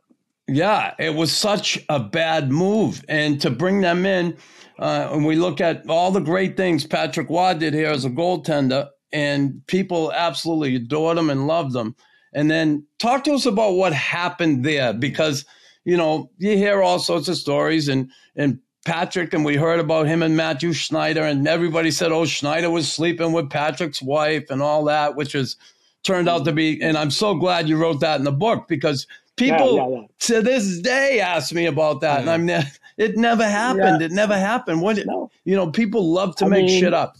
yeah, it was such a bad move. And to bring them in, uh, and we look at all the great things Patrick Roy did here as a goaltender, and people absolutely adored him and loved him. And then talk to us about what happened there, because you know you hear all sorts of stories, and and Patrick, and we heard about him and Matthew Schneider, and everybody said, oh, Schneider was sleeping with Patrick's wife and all that, which was turned out to be. And I'm so glad you wrote that in the book because people yeah, yeah. to this day ask me about that, and I'm ne- it never happened. Yeah. It never happened. What No. you know, people love to I make mean- shit up.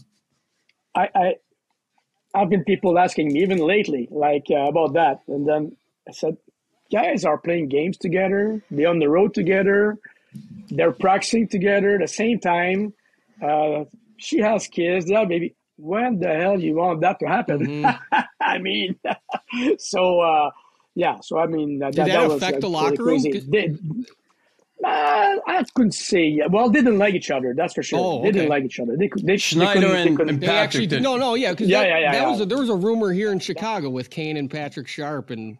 I, I I've been people asking me even lately, like uh, about that, and then I said, guys are playing games together, they're on the road together, they're practicing together at the same time. Uh, she has kids, they have baby. When the hell you want that to happen? I mean, so uh, yeah, so I mean, that, Did that was, affect uh, the really locker room? crazy. Did, uh, I couldn't say. Well, they didn't like each other. That's for sure. Oh, they didn't like each other. They, could- they, Schneider they couldn't, they and- couldn't- They Patrick actually no, no, yeah, because Yeah, that, yeah, yeah, that yeah. was a, there was a rumor here in Chicago with Kane and Patrick Sharp, and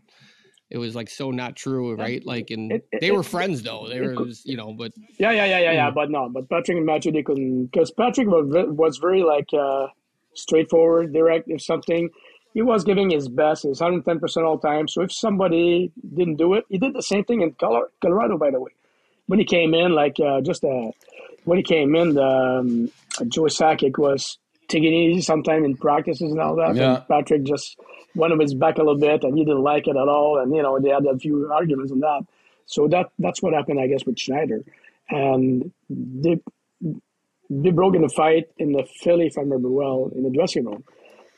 it was like so not true, right? Like, and It- it- they were it- friends though. They were, could- you know, but Yeah, yeah, yeah, yeah, Hmm. yeah. But no, but Patrick and Matthew, they couldn't because Patrick was was very like uh, straightforward, direct. If something, he was giving his best, his hundred ten percent all the time. So if somebody didn't do it, he did the same thing in Colorado, by the way. When he came in, like uh, just uh, when he came in, the, um, Joe Sakic was taking it easy sometime in practices and all that. Yeah. And Patrick just went on his back a little bit, and he didn't like it at all. And you know they had a few arguments on that. So that that's what happened, I guess, with Schneider. And they they broke in a fight in the Philly, if I remember well, in the dressing room.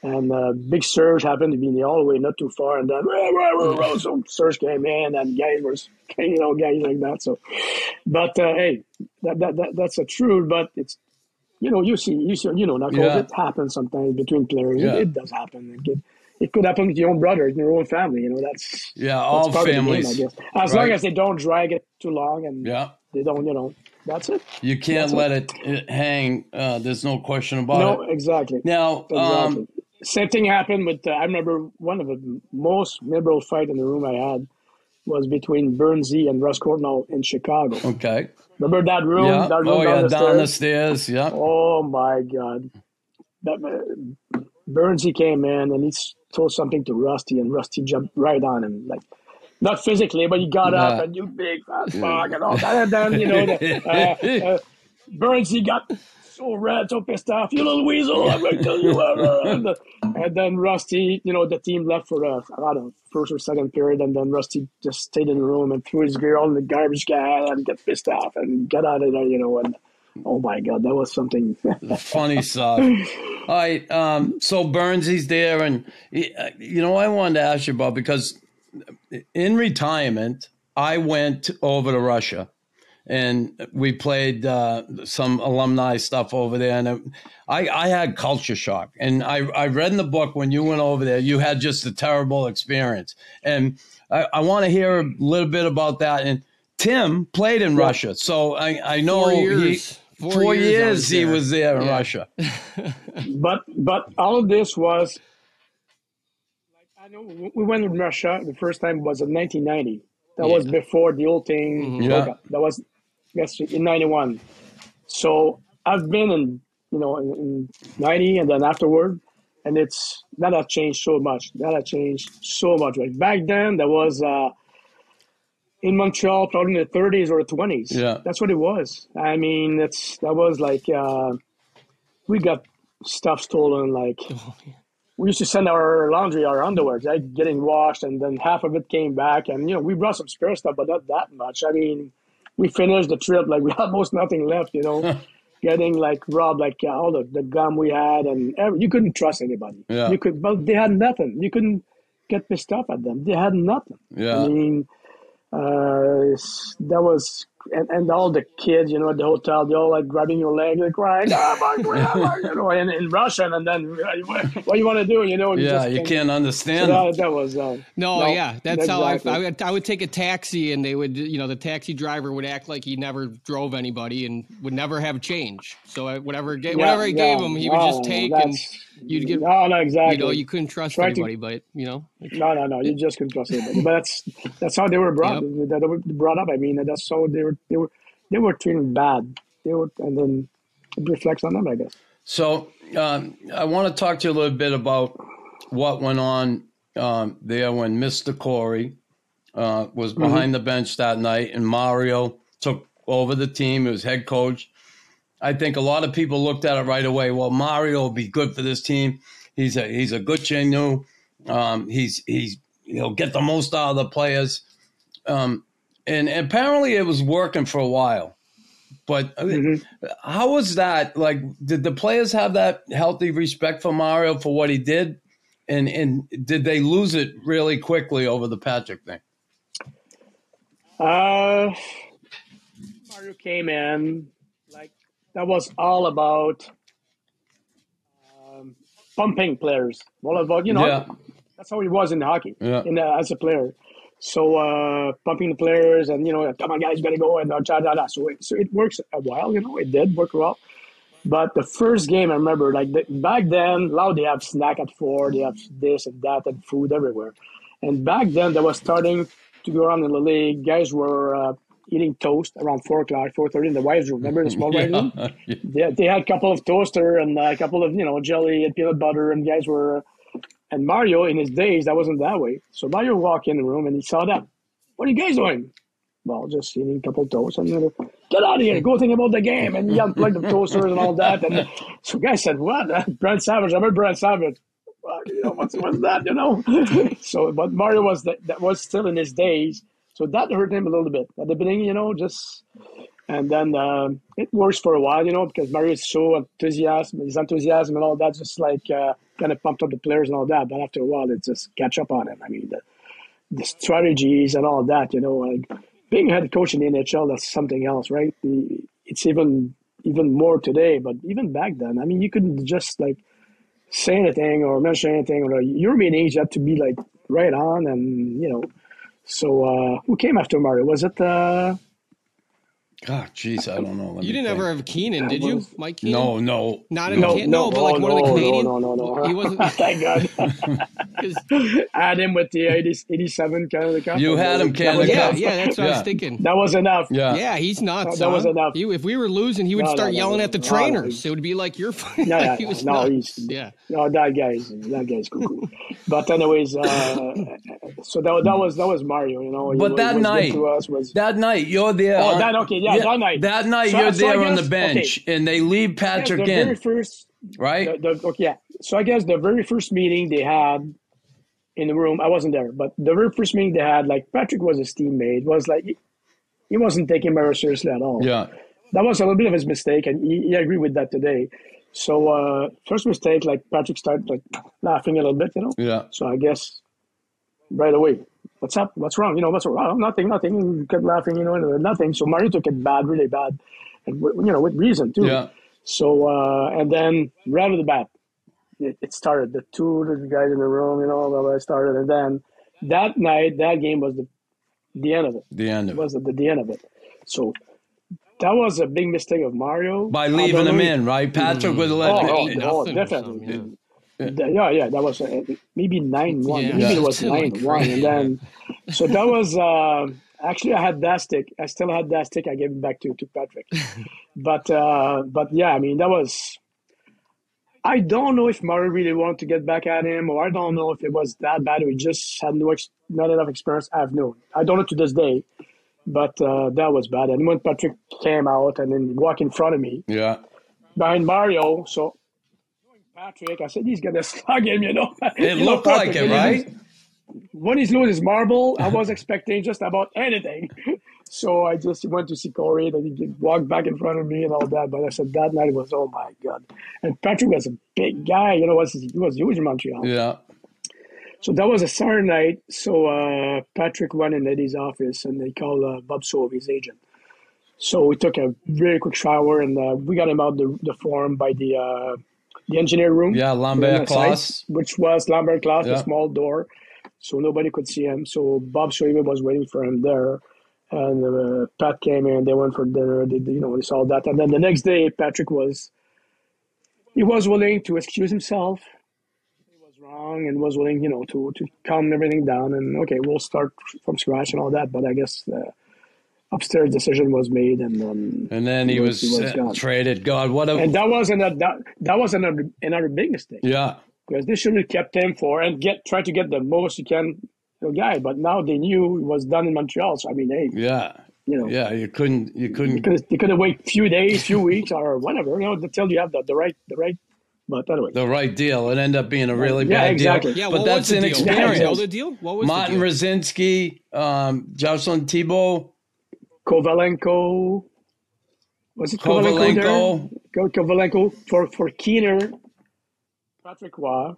And uh, Big Serge happened to be in the hallway, not too far, and then rah, rah, rah, rah. so Serge came in, and guys were, you know, guys like that. So, but uh, hey, that, that, that that's a truth. But it's, you know, you see, you see, you know, Knuckles, Yeah. it happens sometimes between players. Yeah. It, it does happen. It could, it could happen with your own brother, in your own family. You know, that's Yeah, that's all part of the game, families. I guess. As long as they don't drag it too long and Yeah. they don't, you know, that's it. You can't That's let it, it hang. Uh, there's no question about No, it. No, exactly. Now, Exactly. um, Same thing happened with. Uh, I remember one of the most memorable fight in the room I had was between Burnsy and Russ Courtnall in Chicago. okay. Remember that room? Yeah. That room Oh, yeah, down the down the stairs? Yeah. Oh my God! That uh, Burnsy came in and he told something to Rusty, and Rusty jumped right on him, like not physically, but he got Yeah. up and you big fat fuck and all that. And then you know, the, uh, uh, Burnsy got so red, so pissed off. You little weasel! I'm gonna kill you. and, and then Rusty, you know, the team left for a I don't know first or second period, and then Rusty just stayed in the room and threw his gear on the garbage can and get pissed off and get out of there, you know. And oh my god, that was something. Funny stuff. All right, um, so Burnsy's there, and uh, you know, I wanted to ask you about because in retirement, I went over to Russia and we played uh, some alumni stuff over there. And it, I, I had culture shock. And I, I read in the book when you went over there, you had just a terrible experience. And I, I want to hear a little bit about that. And Tim played in yeah. Russia, so I, I know four years. He, four, four years, years he was there in yeah. Russia. but but all of this was. Like, I know we went to Russia. The first time was in 1990. That yeah. was before the old thing. Mm-hmm. Yeah. That was yes, in 91. So I've been in, you know, in, in 90 and then afterward, and it's that has changed so much. That has changed so much. Like back then, there was uh, in Montreal, probably in the 30s or 20s. Yeah, that's what it was. I mean, it's that was like uh, we got stuff stolen. Like oh, we used to send our laundry, our underwear, like getting washed, and then half of it came back. And you know, we brought some spare stuff, but not that much. I mean, we finished the trip like we had almost nothing left, you know, getting like robbed, like uh, all the, the gum we had, and every, you couldn't trust anybody. Yeah. You could, but they had nothing. You couldn't get pissed off at them. They had nothing. Yeah. I mean, uh, that was and, and all the kids, you know, at the hotel, they all like grabbing your leg, like crying, oh my grandma, you know, in, in Russian, and then what, what do you want to do, you know? You yeah, you can't understand. So that, that, was uh, no, no, yeah, that's exactly. how I, I would, I would take a taxi, and they would, you know, the taxi driver would act like he never drove anybody and would never have change. So I, whatever, yeah, whatever I yeah. gave him, he would just take and you'd get no, no, exactly. You know, you couldn't trust Try anybody, to, but you know, no, no, no, you just couldn't trust anybody. But that's that's how they were brought. Yep. They were brought up. I mean, that's how they were. They were they were treated bad. They were, and then it reflects on them, I guess. So um, I want to talk to you a little bit about what went on um, there when Mr. Corey uh, was mm-hmm. behind mm-hmm. the bench that night, and Mario took over the team. He was head coach. I think a lot of people looked at it right away. Well, Mario will be good for this team. He's a he's a good Chenu. Um, he's he's he'll get the most out of the players. Um, and apparently it was working for a while. But mm-hmm. how was that? Like, did the players have that healthy respect for Mario for what he did, and and did they lose it really quickly over the Patrick thing? Uh, Mario came in like that was all about um, pumping players. All about you know yeah. that's how he was in hockey. Yeah. In uh, as a player, so uh, pumping the players and you know, come on guys, you gotta go and uh, da, da, da. So it, so it works a while, you know, it did work well. But the first game, I remember, like the, back then, now they have snack at four, they have this and that and food everywhere. And back then, that was starting to go around in the league. Guys were uh, eating toast around four o'clock, four thirty in the wives' room. Remember the small yeah. room? yeah. They, they had a couple of toaster and a couple of you know jelly and peanut butter, and guys were and Mario, in his days, that wasn't that way. So Mario walked in the room and he saw that. What are you guys doing? Well, just eating a couple of toasts and then, get out of here, go think about the game. And he unplugged the toasters and all that. And so guy said, what? Brent Savage. I remember Brent Savage. You know, what's, what's that, you know? so, but Mario was, that was still in his days. So that hurt him a little bit. At the beginning, you know, just and then uh, it works for a while, you know, because Mario is so enthusiastic, his enthusiasm and all that just like uh, kind of pumped up the players and all that. But after a while, it just catch up on him. I mean, the, the strategies and all that, you know, like being head coach in the NHL, that's something else, right? It's even even more today, but even back then, I mean, you couldn't just like say anything or mention anything or your meetings you had to be like right on and you know. So uh, who came after Mario? Was it? Uh, God, jeez, I don't know. Let you didn't think. ever have Keenan, did you, Mike Keenan? No, no, not in no, Can- no, no, but like no, one of the Canadian. No, no, no, no. He wasn't. Thank God. Add him with the 80, 87 Canada Cup. You had him Canada Cup. Yeah, yeah, that's what yeah. I was thinking. That was enough. Yeah, yeah, he's not. That, that was enough. He, if we were losing, he would no, start no, yelling no, at the trainers. it would be like you're. No, yeah, he was no, he's yeah. No, that guy's that guy's cool. but anyways, uh, so that that was that was Mario. You know, but that night, was that night you're there. Oh, that okay, yeah, yeah, that night. That night, so, you're so there guess, on the bench, okay. and they leave Patrick the in. Very first, right? The, the, okay, yeah. So I guess the very first meeting they had in the room, I wasn't there, but the very first meeting they had, like Patrick was his teammate, was like he wasn't taking very seriously at all. Yeah, that was a little bit of his mistake, and he, he agreed with that today. So uh, first mistake, like Patrick started like laughing a little bit, you know. Yeah. So I guess right away, what's up? What's wrong? You know, what's wrong? Oh, nothing, nothing. He kept laughing, you know, nothing. So Mario took it bad, really bad, and you know, with reason too. Yeah. So uh, and then right off the bat, it, it started. The two the guys in the room, you know, blah, blah, started, and then that night, that game was the the end of it. The end of it. Was the, the end of it. So that was a big mistake of Mario by leaving him in, right? Patrick mm. would have let oh, oh, oh definitely. Yeah. yeah, yeah, that was uh, maybe nine one. Yeah. Maybe yeah. it was nine like one, and then so that was uh, actually I had that stick. I still had that stick. I gave it back to to Patrick, but uh, but yeah, I mean that was. I don't know if Mario really wanted to get back at him, or I don't know if it was that bad. We just had no ex- not enough experience. I have no. I don't know to this day but uh, that was bad. And when Patrick came out and then walked in front of me, yeah, behind Mario, so Patrick, I said he's gonna slug him, you know. It you looked know, like it, right? when he's losing his marble, I was expecting just about anything. so I just went to see Corey, and he walked back in front of me and all that. But I said that night was oh my god. And Patrick was a big guy, you know, was he was huge in Montreal. Yeah. So that was a Saturday night. So uh, Patrick went in Eddie's office and they called uh, Bob Sauvé, his agent. So we took a very quick shower and uh, we got him out the, the forum by the uh, the engineer room. Yeah, Lambert-Closse. Which was Lambert-Closse, yeah. a small door. So nobody could see him. So Bob Sauvé was waiting for him there. And uh, Pat came in, they went for dinner, they, you know, they saw that. And then the next day, Patrick was, he was willing to excuse himself He was wrong and was willing, you know, to to calm everything down and okay, we'll start from scratch and all that. But I guess the upstairs decision was made, and um, and then he, he was, was, he was traded. God, what a and that was another that, that was another another big mistake. Yeah, because they should have kept him for and get try to get the most you can guy. But now they knew it was done in Montreal. So I mean, hey, yeah. You know, yeah, you couldn't, you couldn't. You could, you could have wait a few days, few weeks, or whatever, you know, until you have the, the right, the right but anyway, the right deal. It ended up being a really yeah, bad exactly. deal. Yeah, but that's an experience. Yeah, the deal? What was Martin Rucinsky, um, Jocelyn Thibault, Kovalenko. Was it Kovalenko? Kovalenko, Kovalenko for for Keener, Patrick Roy.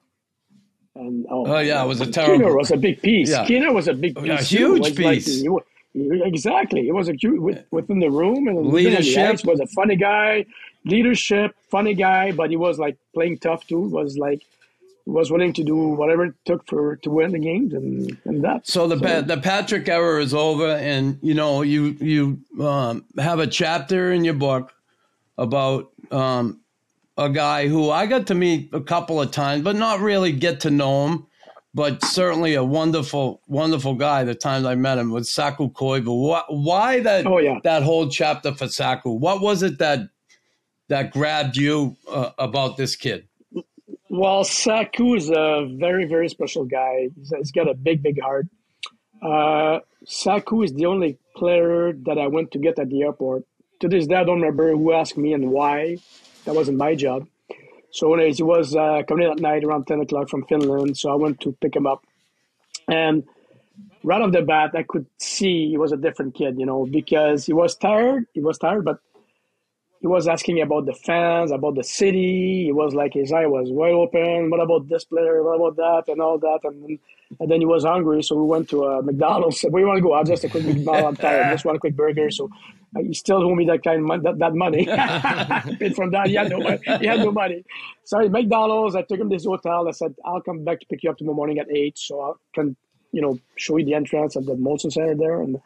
And oh, oh yeah, it was a terrible. Keener was a big piece. Yeah. Keener was a big piece. A huge piece. Like, exactly. It was a huge within the room and leadership. Was a funny guy leadership, funny guy, but he was like playing tough too. Was like was willing to do whatever it took for to win the games and, and that. So the so, the Patrick era is over, and you know you you um, have a chapter in your book about um, a guy who I got to meet a couple of times, but not really get to know him. But certainly a wonderful, wonderful guy. The times I met him was Saku Koivu. Why that? Oh yeah. That whole chapter for Saku. What was it that that grabbed you uh, about this kid? Well, Saku is a very, very special guy. he's, he's got a big, big heart. Uh, Saku is the only player that I went to get at the airport. To this day, I don't remember who asked me and why. That wasn't my job. So, anyways, he was uh, coming in at night around 10 o'clock from Finland. So I went to pick him up. And right off the bat, I could see he was a different kid, you know, because he was tired. He was tired, but he was asking about the fans, about the city. He was like his eye was wide open. What about this player? What about that? And all that. And then, and then he was hungry, so we went to uh, McDonald's. Said, "Where you want to go? I'll just a quick McDonald's. I'm tired. Just one quick burger." So uh, he still owe me that kind of that, that money. Paid from that. He had no money. He had no money. So McDonald's. I took him to this hotel. I said, "I'll come back to pick you up tomorrow morning at 8 so I can, you know, show you the entrance of the Molson Center there." And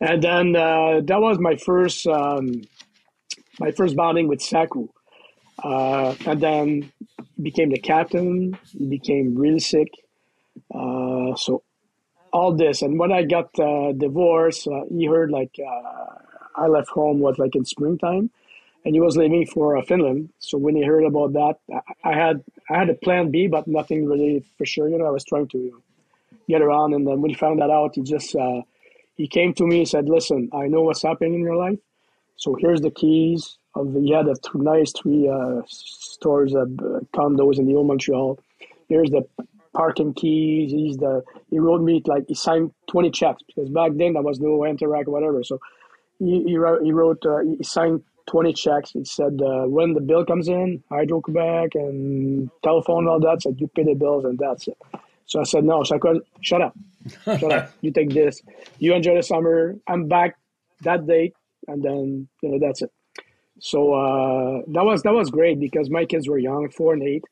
and then uh, that was my first. Um, my first bonding with Saku. Uh, and then he became the captain. He became really sick. Uh, so all this, and when I got uh, divorced, uh, he heard like uh, I left home was like in springtime, and he was leaving for uh, Finland. So when he heard about that, I, I had I had a plan B, but nothing really for sure. You know, I was trying to get around, and then when he found that out, he just he came to me and said, "Listen, I know what's happening in your life." So here's the keys of the, yeah, the th- nice three uh, stores of uh, condos in the old Montreal. Here's the parking keys. He's the he wrote me like he signed twenty checks because back then there was no Interac or whatever. So he he wrote he, wrote, uh, he signed twenty checks. He said uh, when the bill comes in, Hydro Quebec and telephone all that. Said you pay the bills and that's it. So I said no. So I said, shut up, shut up. You take this. You enjoy the summer. I'm back that date, and then you know that's it. So uh, that was that was great because my kids were young, four and eight.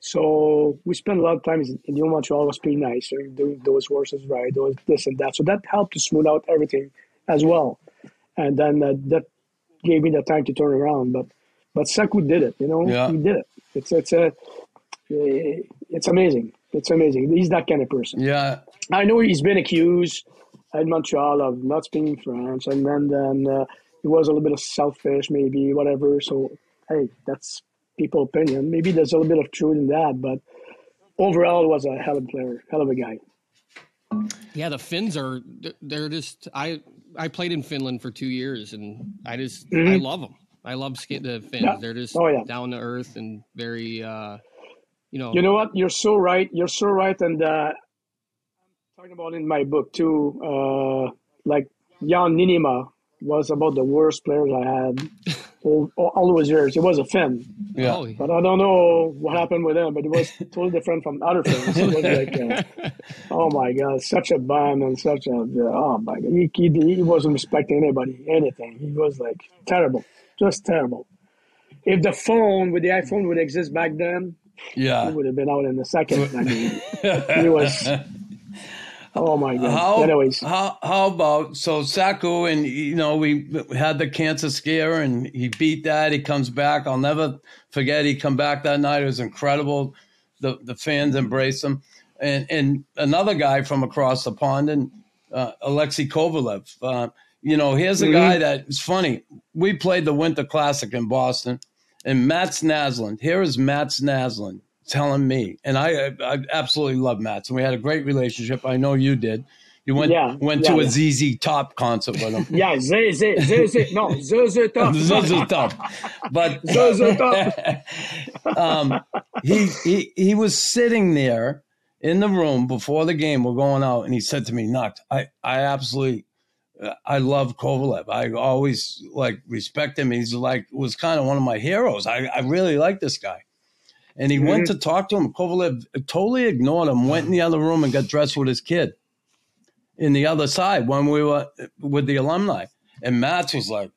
So we spent a lot of time in New Montreal. was pretty nice, doing those horses right, those this and that. So that helped to smooth out everything as well. And then uh, that gave me the time to turn around. But but Saku did it. You know, yeah. he did it. It's it's a it's amazing. It's amazing. He's that kind of person. Yeah, I know he's been accused in Montreal of not speaking French, and then then uh, he was a little bit of selfish, maybe whatever. So hey, that's people opinion. Maybe there's a little bit of truth in that, but overall, was a hell of a player, hell of a guy. Yeah, the Finns are they're just I I played in Finland for two years and I just mm-hmm. I love them. I love the Finns. Yeah. They're just oh, yeah. down to earth and very uh you know. You know what? You're so right. You're so right and uh talking about in my book too uh like Janne Niinimaa was about the worst players I had all, all those years. It was a Finn. Yeah. But I don't know what happened with him, but it was totally different from other Finns. It was like, uh, oh my God, such a bum and such a, oh my God. He, he, he wasn't respecting anybody, anything. He was like terrible, just terrible. If the phone with the iPhone would exist back then, yeah, he would have been out in a second. I mean, he was Oh my god! How, Anyways, how how about so Saku and you know we had the cancer scare and he beat that. He comes back. I'll never forget. He come back that night. It was incredible. The the fans embraced him. And and another guy from across the pond and uh, Alexei Kovalev. Uh, you know, here's a mm-hmm. guy that's funny. We played the Winter Classic in Boston, and Mats Naslund. Here is Mats Naslund telling me, and I, I absolutely love Mats, and we had a great relationship. I know you did. You went yeah, went yeah, to a. ZZ Top concert with him. yeah, ZZ, ZZ, no, ZZ Top. ZZ Top. But ZZ Top. um, he, he, he was sitting there in the room before the game. We're going out, and he said to me, "Nux, I, I absolutely I love Kovalev. I always like respect him. He's like was kind of one of my heroes. I, I really like this guy and he mm-hmm. went to talk to him. Kovalev totally ignored him, went in the other room and got dressed with his kid in the other side when we were with the alumni. And Mats was like,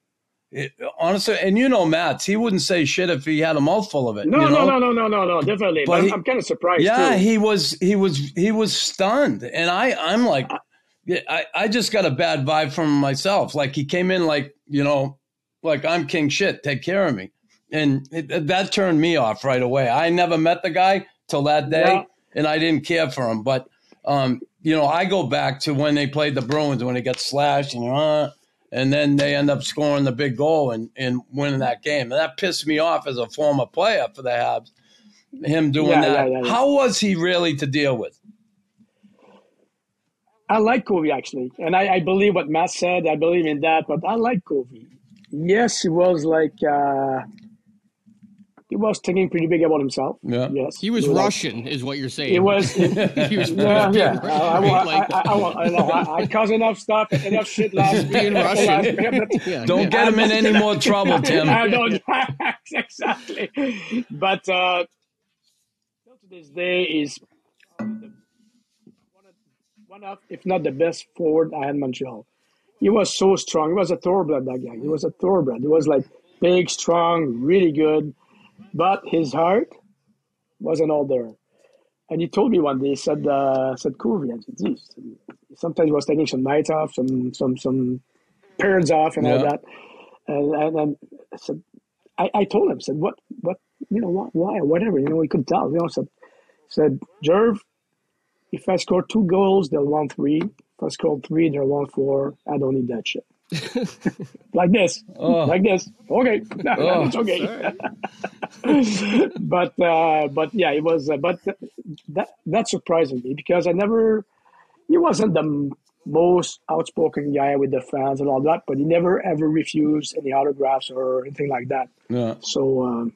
it, honestly, and you know Mats, he wouldn't say shit if he had a mouthful of it. No, you know? no, no, no, no, no, no, definitely. But I'm, I'm kind of surprised. Yeah, too. he was, he was, he was stunned, and I, I'm like, I, I just got a bad vibe from myself. Like he came in like, you know, like I'm king shit, take care of me and it, that turned me off right away. I never met the guy till that day, yeah. and I didn't care for him. But um, you know, I go back to when they played the Bruins when they got slashed and uh, and then they end up scoring the big goal and, and winning that game. And that pissed me off as a former player for the Habs. Him doing yeah, that. Yeah, How was he really to deal with? I like Covey actually, and I, I, believe what Matt said. I believe in that, but I like Covey. Yes, he was like. Uh, he was thinking pretty big about himself. Yeah. Yes. He was, he was Russian, like, is what you're saying. He was. he was. Yeah. yeah. I, I, I, I, I, caused enough stuff, enough shit last being Russian. yeah. Don't get him in any more trouble, Tim. I don't. exactly. But uh, to this day is one of, if not the best forward I had in Montreal. He was so strong. He was a thoroughbred. That guy. He was a thoroughbred. He was like big, strong, really good but his heart wasn't all there. And he told me one day, he said, uh, said, said, geez. Sometimes he was taking some nights off, some some some periods off and yeah. all that. And, and, and I said, I, I told him, said, what, what, you know, what, why, whatever, you know, he could tell, you know, said, said, Jerv, if I score two goals, they'll want three. If I score three, they'll want four. I don't need that shit. Like this, oh. like this. Okay, oh. it's okay. but uh, but yeah, it was. Uh, but that that surprised me because I never. He wasn't the most outspoken guy with the fans and all that, but he never ever refused any autographs or anything like that. Yeah. So, um,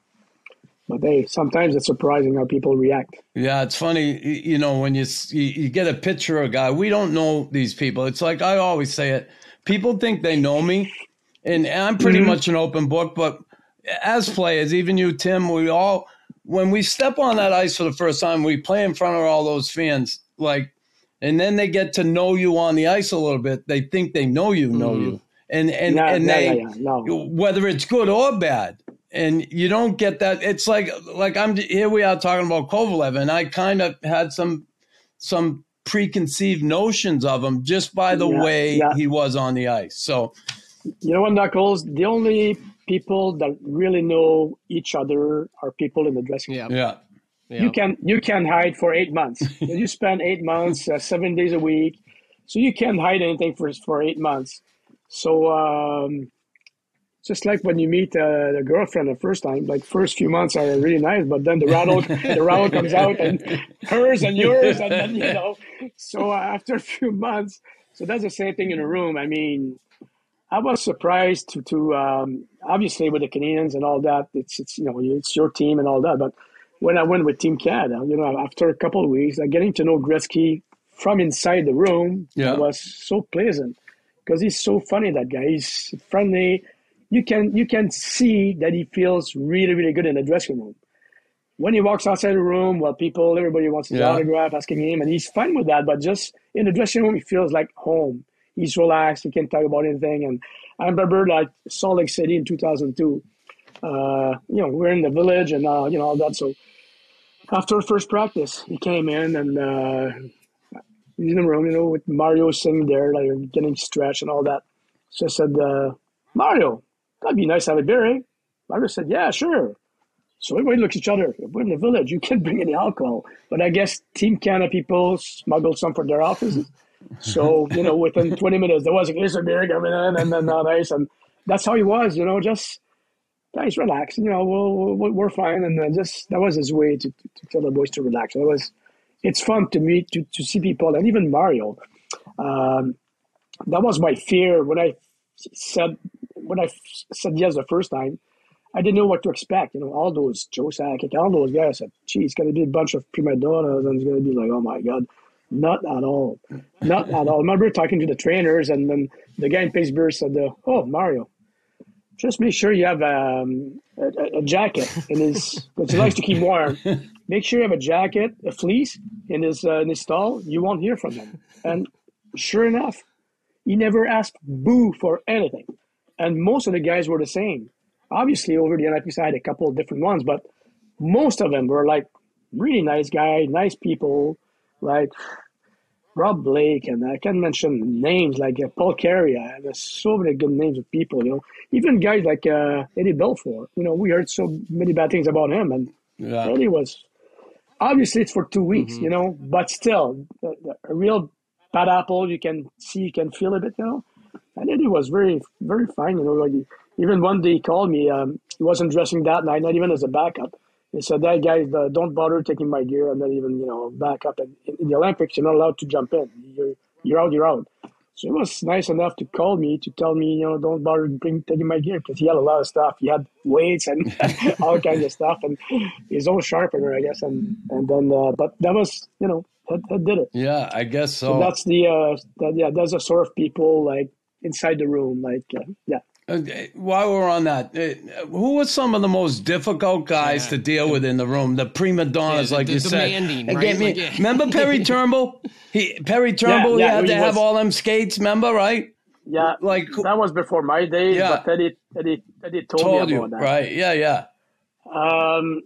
but hey, sometimes it's surprising how people react. Yeah, it's funny, you know, when you, you get a picture of a guy. We don't know these people. It's like I always say it. People think they know me, and I'm pretty mm-hmm. much an open book. But as players, even you, Tim, we all when we step on that ice for the first time, we play in front of all those fans, like, and then they get to know you on the ice a little bit. They think they know you, know mm-hmm. you, and and yeah, and yeah, they no. whether it's good or bad and you don't get that. It's like like I'm here. We are talking about Kovalev, and I kind of had some some preconceived notions of him just by the yeah, way yeah. he was on the ice. So, you know what, Knuckles? The only people that really know each other are people in the dressing room. Yeah. yeah. You can you can hide for eight months. you spend eight months, uh, seven days a week, so you can't hide anything for for eight months. So um, just like when you meet uh, the girlfriend the first time, like first few months are really nice, but then the rattle the rattle comes out and hers and yours, and then you know. So after a few months, so that's the same thing in a room. I mean, I was surprised to to um, obviously with the Canadiens and all that. It's it's you know it's your team and all that, but when I went with Team Canada, you know, after a couple of weeks, like getting to know Gretzky from inside the room yeah. was so pleasant because he's so funny. That guy, he's friendly you can you can see that he feels really really good in the dressing room. When he walks outside the room, well, people, everybody wants his yeah. autograph, asking him, and he's fine with that. But just in the dressing room, he feels like home. He's relaxed. He can talk about anything. And I remember like Salt Lake City in 2002. Uh, you know, we're in the village and uh, you know all that. So after first practice, he came in and uh, he's in the room, you know, with Mario sitting there, like getting stretched and all that. So I said, uh, Mario, that'd be nice to have a beer, eh? Margaret said, yeah, sure. So everybody looks at each other. We're in the village. You can't bring any alcohol. But I guess Team Canada people smuggled some for their offices. So, you know, within 20 minutes, there was a case of beer coming in and then uh, nice. And that's how he was, you know, just, guys, relax. You know, we'll, we're fine. And then just, that was his way to, to, to tell the boys to relax. It was, it's fun to meet, to, to see people. And even Mario, um, that was my fear when I said when I said yes the first time, I didn't know what to expect. You know, all those Joe Sakic, all those guys. Said, "Gee, it's going to be a bunch of prima donnas, and it's going to be like, oh my god." Not at all. Not at all. I remember talking to the trainers, and then the guy in Pittsburgh said, "Oh, Mario, just make sure you have um, a, a, jacket in his, which he likes to keep warm. Make sure you have a jacket, a fleece in his uh, in his stall. You won't hear from him." And sure enough, he never asked boo for anything and most of the guys were the same. Obviously, over the NFP, I had a couple of different ones, but most of them were like really nice guys, nice people, like Rob Blake, and I can mention names like uh, Paul Kariya. There's so many good names of people, you know. Even guys like uh, Eddie Belfour. You know, we heard so many bad things about him, and yeah. Eddie was obviously it's for two weeks, mm-hmm. you know, but still a real bad apple. You can see, you can feel a bit, you know. And Eddie was very, very fine. You know, like even one day he called me. Um, he wasn't dressing that night, not even as a backup. He said, "That guys, uh, don't bother taking my gear. I'm not even, you know, backup. And in the Olympics, you're not allowed to jump in. You're, you're out. You're out." So it was nice enough to call me to tell me, you know, don't bother bring, taking my gear because he had a lot of stuff. He had weights and all kinds of stuff, and his own sharpener, I guess. And and then, uh, but that was, you know, that, that did it. Yeah, I guess so. so that's the, uh, that, yeah, that's the sort of people like inside the room. Like, uh, yeah. Uh, while we're on that, uh, who were some of the most difficult guys yeah. to deal with in the room? The prima donnas, yeah, the, like the, you demanding, said. Right? Me, like, yeah. Remember Perry Turnbull? He Perry Turnbull. Yeah, he had to have all them skates. Remember, right? Yeah, like that was before my days. Yeah. but Eddie, Eddie, Eddie told, told me about you, that. Right? Yeah, yeah. Um,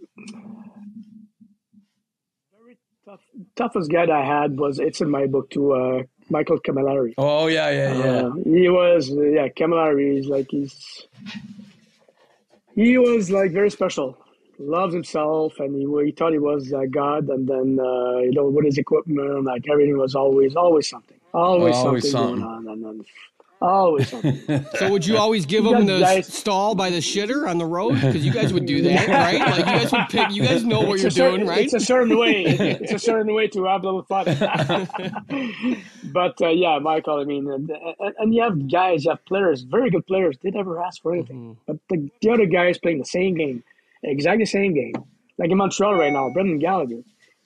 very tough, toughest guy I had was it's in my book too. Uh, Michael Cammalleri. Oh yeah, yeah, yeah. Uh, he was yeah Cammalleri is like he's he was like very special. Loves himself, and he, he thought he was uh, God. And then uh, you know with his equipment, like everything was always always something, always, always something, something, going on. And then Always. So would you always give them the guys- stall by the shitter on the road? Because you guys would do that, right? Like you guys would pick. You guys know what It's you're certain, doing, right? It's a certain way. It's a certain way to have a little fun. but uh, yeah, Michael. I mean, and, and, and you have guys, you have players, very good players. They never ask for anything. Mm-hmm. But the, the other guys playing the same game, exactly the same game, like in Montreal right now, Brendan Gallagher.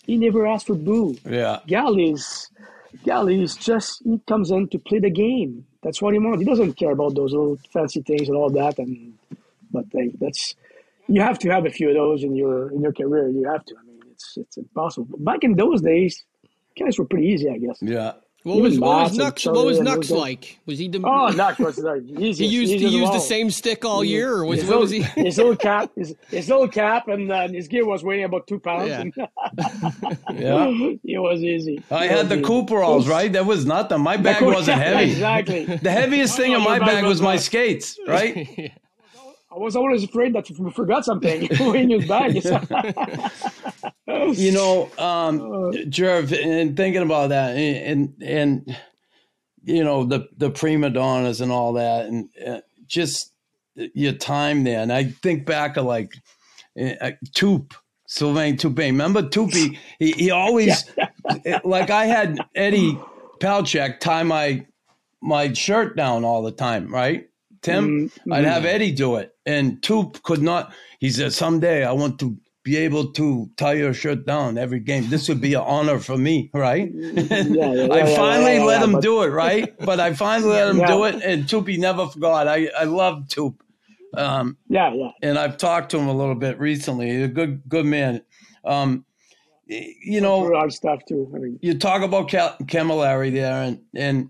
He never asked for boo. Yeah. Galley's Galley's just he comes in to play the game. That's what he wants. He doesn't care about those little fancy things and all that. And but like, that's you have to have a few of those in your in your career. You have to. I mean, it's it's impossible. Back in those days, guys were pretty easy, I guess. Yeah. What was what was Nux? What was Nux and like? Was he the? Oh, Knox was the easiest. he used he used the same stick all year, or was His what little, was he? his little cap, his, his little cap, and uh, his gear was weighing about two pounds. Yeah. And Yeah. it was easy. I It had the easy. Cooperalls, right? That was nothing. My bag wasn't heavy. Exactly. The heaviest thing in my bag bag was was my skates, right? I was always afraid that we forgot something in his bag. you know, um, Oh. Jerv, and thinking about that, and and you know the the prima donnas and all that, and uh, just your time there. And I think back of like uh, Toop, Sylvain Toupin. Remember Toopy? He he always like I had Eddie Palchak tie my my shirt down all the time, right? Tim, Mm-hmm. I'd have Eddie do it, and Toop could not. He said, "Someday I want to be able to tie your shirt down every game. This would be an honor for me, right?" yeah, yeah, I yeah, finally yeah, let yeah, him but- do it, right? But I finally let him Yeah. do it, and Toopy never forgot. I I love Toop. Um, Yeah, yeah. and I've talked to him a little bit recently. He's a good good man. Um, you know, hard stuff too. I mean, you talk about Camilleri there, and and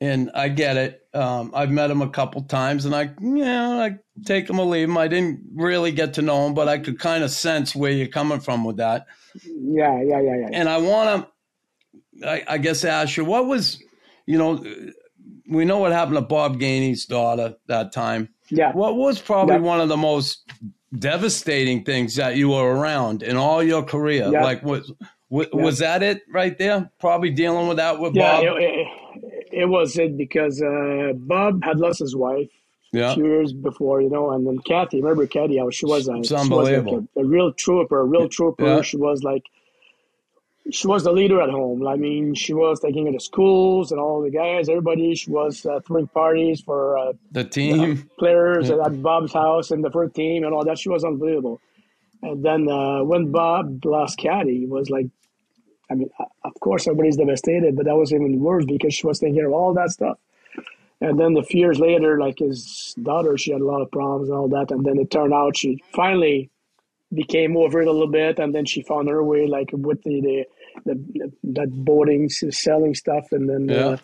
and I get it. Um, I've met him a couple times, and I yeah, I take him or leave him. I didn't really get to know him, but I could kind of sense where you're coming from with that. yeah, yeah, yeah, yeah. And I want to, I, I guess, ask you, what was, you know, we know what happened to Bob Gainey's daughter that time. Yeah. What was probably Yeah. one of the most devastating things that you were around in all your career? Yeah. Like, was was, was that it right there? Probably dealing with that with Yeah, Bob. it, it, it was it because uh, Bob had lost his wife yeah, a few years before, you know, and then Kathy, remember Kathy? How she was a, It's she was like unbelievable. a, a real trooper, a real trooper. Yeah. She was like, she was the leader at home. I mean, she was taking her to schools and all the guys, everybody. She was uh, throwing parties for uh, the team. players at Bob's house and the first team and all that. She was unbelievable. And then uh, when Bob lost Kathy, it was like, I mean, uh, of course everybody's devastated, but that was even worse because she was taking care of all that stuff. And then a few years later, like his daughter, she had a lot of problems and all that. And then it turned out she finally became over it a little bit, and then she found her way, like with the the, the that boating, selling stuff, and then Yeah. uh,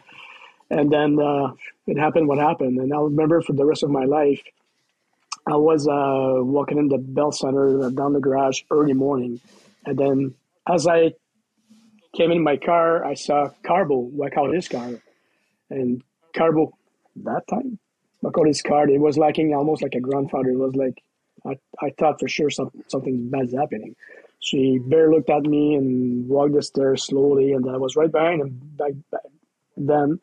and then uh, it happened what happened. And I'll remember for the rest of my life. I was uh, walking in the Bell Center uh, down the garage early morning, and then as I came in my car, I saw Carbo walk out his car, and Carbo that time walk out his car. It was like almost like a grandfather. It was like I, I thought for sure some, something bad's happening. She bare looked at me and walked the stairs slowly, and I was right behind him back, back then.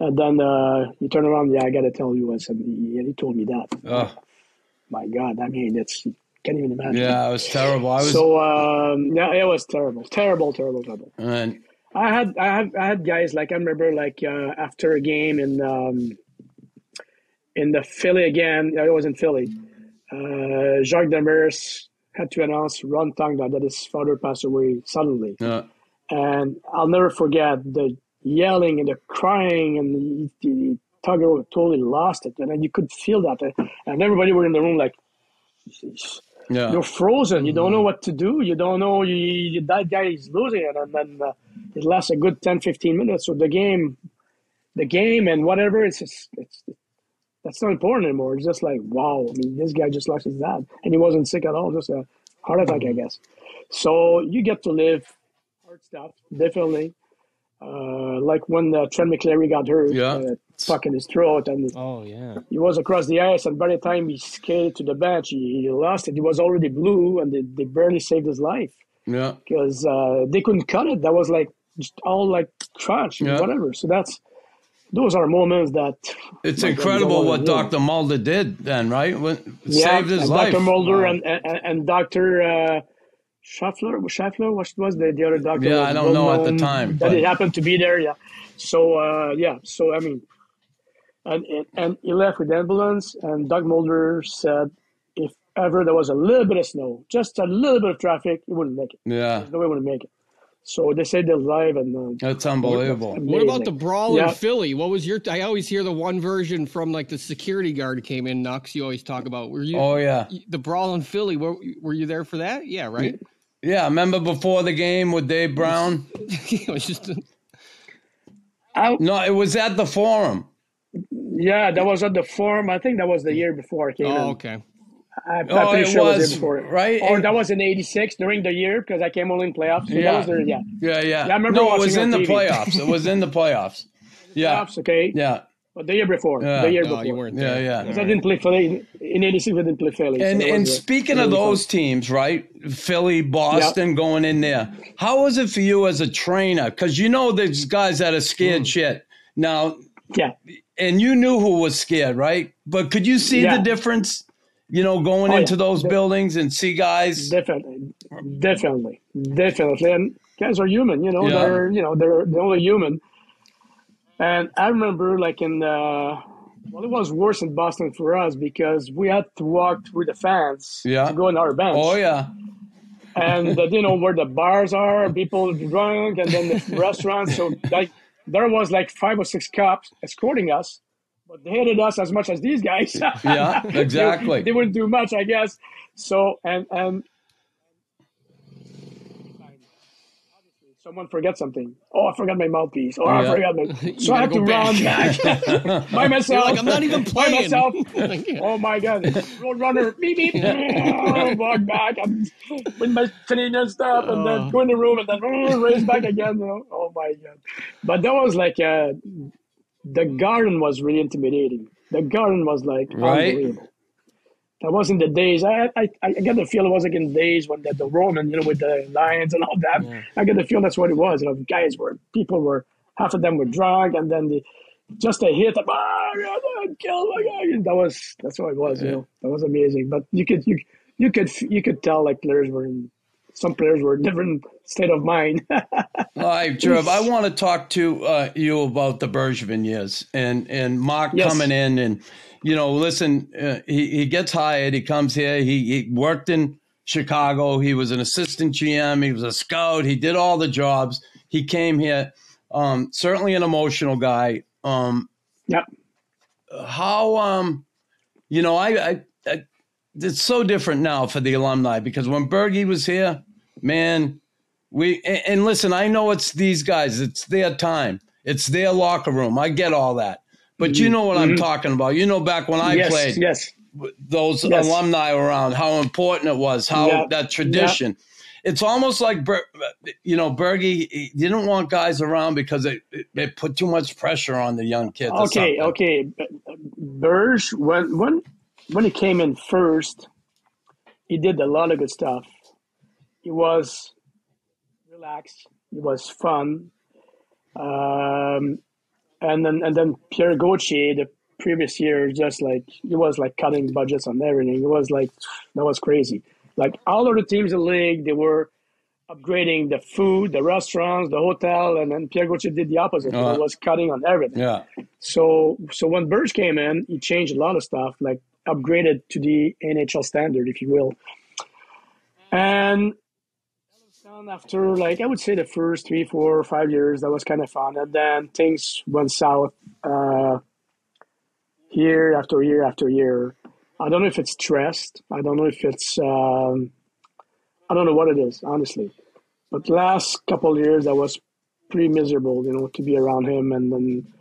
And then uh, he turned around. Yeah, I got to tell you, I said, yeah, he told me that. Oh, My God, I mean, it's can't even imagine. yeah, it was terrible. I was, So um, yeah, it was terrible, terrible, terrible, terrible. and I had, I had, I had guys like I remember like uh, after a game in um, in the Philly again. I was in Philly. Uh, Jacques Demers had to announce Ron Tugnutt that his father passed away suddenly, uh, and I'll never forget the yelling and the crying and the, the Tugger totally lost it, and then you could feel that, and everybody were in the room like. Yeah, You're frozen. You don't know what to do. You don't know you, you, that guy is losing it, and then uh, it lasts a good 10, 15 minutes. So the game, the game, and whatever, it's just it's that's not important anymore. It's just like wow. I mean, this guy just lost his dad, and he wasn't sick at all. Just a heart attack, I guess. So you get to live hard stuff, definitely. Uh, like when uh, Trent McCleary got hurt, Yeah. uh, fucking his throat, and Oh yeah. he was across the ice, and by the time he skated to the bench, he, he lost it. He was already blue, and they, they barely saved his life yeah, because uh, they couldn't cut it. That was like just all like crunch, Yeah. whatever. So that's those are moments that it's incredible what Dr. Mulder did then, right? When, yeah, saved his life. Dr. Mulder wow. and, and, and Dr. Uh, Schaffler, Schaffler, what was the, the other doctor? Yeah, I don't know at the time. But it happened to be there, yeah. So, uh, yeah, so I mean, and, and he left with the ambulance, and Doug Mulder said if ever there was a little bit of snow, just a little bit of traffic, he wouldn't make it. Yeah. There's no way he would make it. So they say they're live, and uh, that's unbelievable. What about the brawl yeah. in Philly? What was your? I always hear the one version from like the security guard came in. Nux, you always talk about. Were you? Oh yeah. The brawl in Philly. Were, were you there for that? Yeah, right. Yeah, remember before the game with Dave Brown? it was just. A... no, it was at the Forum. Yeah, that was at the Forum. I think that was the year before I came. Oh, in. okay. I'm oh, pretty sure was, was before, right? Or that was in '86 during the year because I came only in playoffs. So yeah. There, yeah, yeah, yeah. yeah I remember no, it was in the TV. playoffs. It was in the playoffs. Yeah. Playoffs, okay. Yeah. But the year before, yeah. the year before, you weren't there. Yeah, yeah. Because I didn't play Philly in '86. I didn't play Philly. And so and speaking of those teams, right? Philly, Boston, yep. going in there. How was it for you as a trainer? Because you know there's guys that are scared mm. shit. Now, yeah. And you knew who was scared, right? But could you see yeah. the difference? You know, going oh, into yeah. those De- buildings and see guys. Definitely, definitely, definitely. And guys are human. You know, yeah. they're you know they're they're only human. And I remember, like in the well, it was worse in Boston for us because we had to walk through the fans yeah. to go in our bench. Oh yeah. and uh, you know where the bars are, people drunk, and then the restaurants. So like there was like five or six cops escorting us, but they hated us as much as these guys. yeah, exactly. they, they, wouldn't do much, I guess. So and and someone forget something. Oh, I forgot my mouthpiece. Oh, yeah. I forgot my. So I have to back. run back by myself. You're like I'm not even playing. By myself. oh my god! Road runner, beep beep. oh, walk back and with my Canadian stuff, and then go in the room, and then oh, race back again. You know? Oh my god! But that was like uh, the garden was really intimidating. The garden was like right. unbelievable. That wasn't the days. I I, I get the feel it was like in the days when the, the Roman, you know, with the lions and all that. Yeah. I get the feel that's what it was. You know, guys were people were half of them were drunk, and then the just a hit, oh, kill my guy. That was that's what it was. Yeah. You know, that was amazing. But you could you you could you could tell like players were in some players were different state of mind. All right, Jerv, I want to talk to uh, you about the Bergevin years and and Mark yes. coming in and you know, listen, uh, he, he gets hired. He comes here. He, he worked in Chicago. He was an assistant GM. He was a scout. He did all the jobs. He came here. Um, certainly an emotional guy. Um, yep. How, um, you know, I, I, I, it's so different now for the alumni because when Bergie was here, man, we, and, and listen, I know it's these guys, it's their time, it's their locker room. I get all that. But you know what mm-hmm. I'm talking about. You know, back when I yes, played, yes. those yes. alumni around, how important it was, how yeah. that tradition. Yeah. It's almost like, you know, Bergie didn't want guys around because it, it, it put too much pressure on the young kids. Okay, okay. Burge, when, when, when he came in first, he did a lot of good stuff. He was relaxed. It was fun. Um, and then and then Pierre Gauthier the previous year just like he was like cutting budgets on everything. It was like that was crazy. Like all of the teams in the league, they were upgrading the food, the restaurants, the hotel, and then Pierre Gauthier did the opposite. Uh, he was cutting on everything. Yeah. So so when Burge came in, he changed a lot of stuff, like upgraded to the NHL standard, if you will. And after like I would say the first three, four, five years. That was kind of fun, and then things went south uh, year after year after year. I don't know if it's stressed. I don't know if it's. Um, I don't know what it is, honestly. But last couple years, I was pretty miserable, you know, to be around him, and then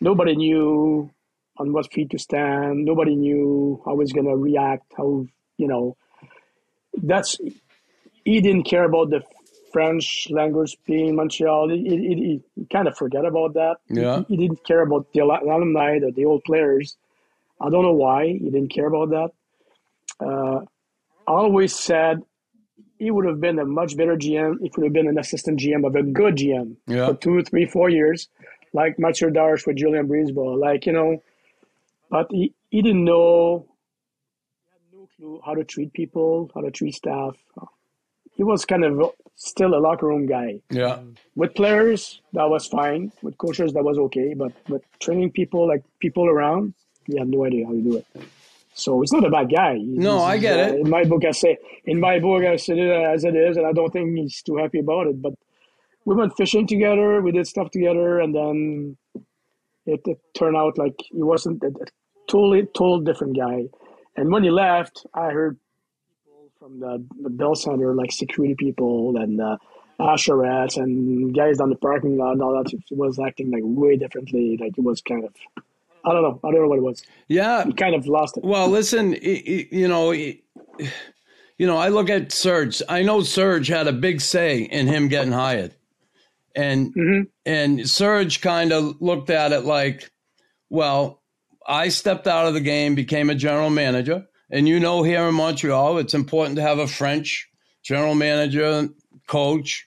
nobody knew on what feet to stand. Nobody knew how he's gonna react. How you know, that's he didn't care about the French language being Montreal. He, he, he, kind of forgot about that. Yeah. He, he, didn't care about the alumni, the, the old players. I don't know why he didn't care about that. Uh, always said he would have been a much better GM if he would have been an assistant GM of a good GM yeah. for two, three, four years, like Mathieu Darche with Julien BriseBois, like you know, but he, he didn't know, he had no clue how to treat people, how to treat staff. He was kind of still a locker room guy. Yeah. With players, that was fine. With coaches, that was okay. But with training people, like people around, he had no idea how to do it. So he's not a bad guy. He's, no, I get uh, it. In my book, I say in my book, I said it as it is, and I don't think he's too happy about it. But we went fishing together, we did stuff together, and then it, it turned out like he wasn't a, a totally, total different guy. And when he left, I heard from the, the Bell Center, like security people and uh, usherettes and guys down the parking lot and all that. Was acting like way differently. Like it was kind of I don't know. I don't know what it was. Yeah, he kind of lost it. Well, listen, you know, you know, I look at Serge. I know Serge had a big say in him getting hired, and mm-hmm. and Serge kind of looked at it like, well, I stepped out of the game, became a general manager, and you know, here in Montreal, it's important to have a French general manager, coach,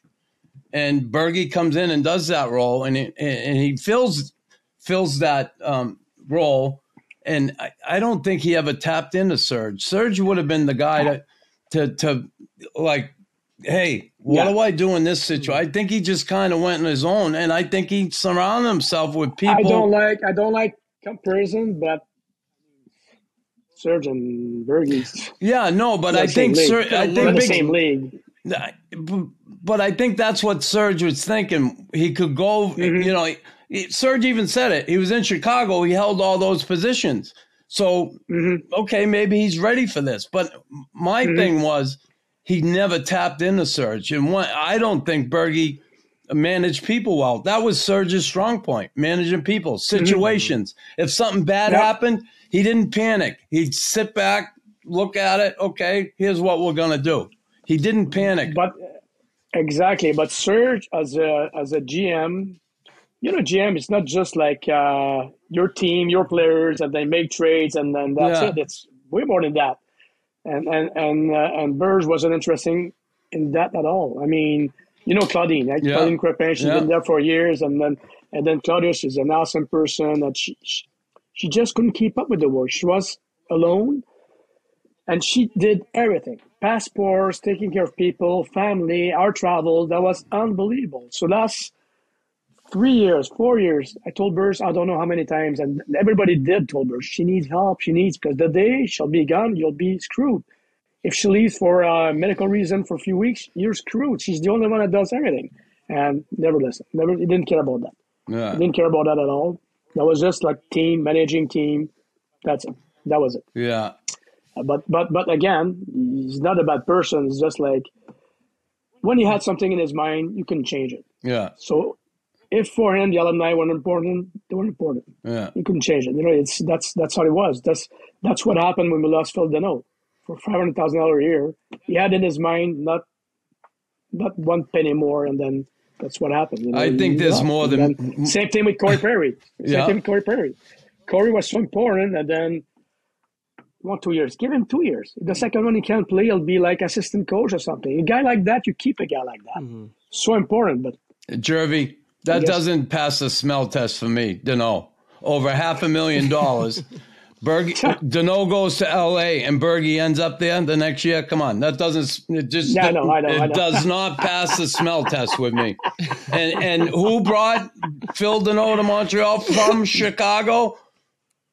and Bergie comes in and does that role, and he, and he fills fills that um, role. And I, I, don't think he ever tapped into Serge. Serge would have been the guy to, to, to like, hey, what yeah. do I do in this situation? I think he just kind of went on his own, and I think he surrounded himself with people. I don't like I don't like comparison, but Serge and Bergie's. Yeah, no, but I think I think the same league. But I think that's what Serge was thinking. He could go, mm-hmm. you know Serge even said it. He was in Chicago. He held all those positions. So, mm-hmm. okay, maybe he's ready for this. But my mm-hmm. thing was he never tapped into Serge. And one, I don't think Bergie managed people well. That was Serge's strong point, managing people, mm-hmm. situations. Mm-hmm. If something bad yep. happened, he didn't panic. He'd sit back, look at it. Okay, here's what we're going to do. He didn't panic. But exactly. But Serge, as a, as a GM, you know, GM, it's not just like uh, your team, your players, and they make trades, and then that's yeah. it. It's way more than that. And and and uh, and Burge wasn't interesting in that at all. I mean, you know, Claudine, right? Yeah. Claudine Crepin, she's yeah. been there for years, and then and then Claudius is an awesome person and she, she she just couldn't keep up with the work. She was alone, and she did everything: passports, taking care of people, family, our travel. That was unbelievable. So last three years, four years. I told Burge, I don't know how many times, and everybody did told Burge, she needs help, she needs, because the day she'll be gone, you'll be screwed. If she leaves for a medical reason for a few weeks, you're screwed. She's the only one that does everything. And never listened. Never, he didn't care about that. Yeah. He didn't care about that at all. That was just like team, managing team. That's it. That was it. Yeah. But, but, but again, he's not a bad person. It's just like, when he had something in his mind, you can change it. Yeah. So if for him the alumni weren't important, they weren't important. Yeah. You couldn't change it. You know, it's that's that's how it was. That's that's what happened when we lost Phil Danault for five hundred thousand dollars a year. He had in his mind not not one penny more, and then that's what happened. You know, I think there's lost. more than same thing with Corey Perry. Same yeah. thing with Corey Perry. Corey was so important, and then one two years. Give him two years. The second one he can't play, he'll be like assistant coach or something. A guy like that, you keep a guy like that. Mm-hmm. So important, but Jervy, that doesn't pass the smell test for me, Danault. Over half a million dollars. Bergie, Danault goes to L.A. and Bergie ends up there the next year. Come on, that doesn't it just I know, I know, it I know. does not pass the smell test with me. And and who brought Phil Danault to Montreal from Chicago?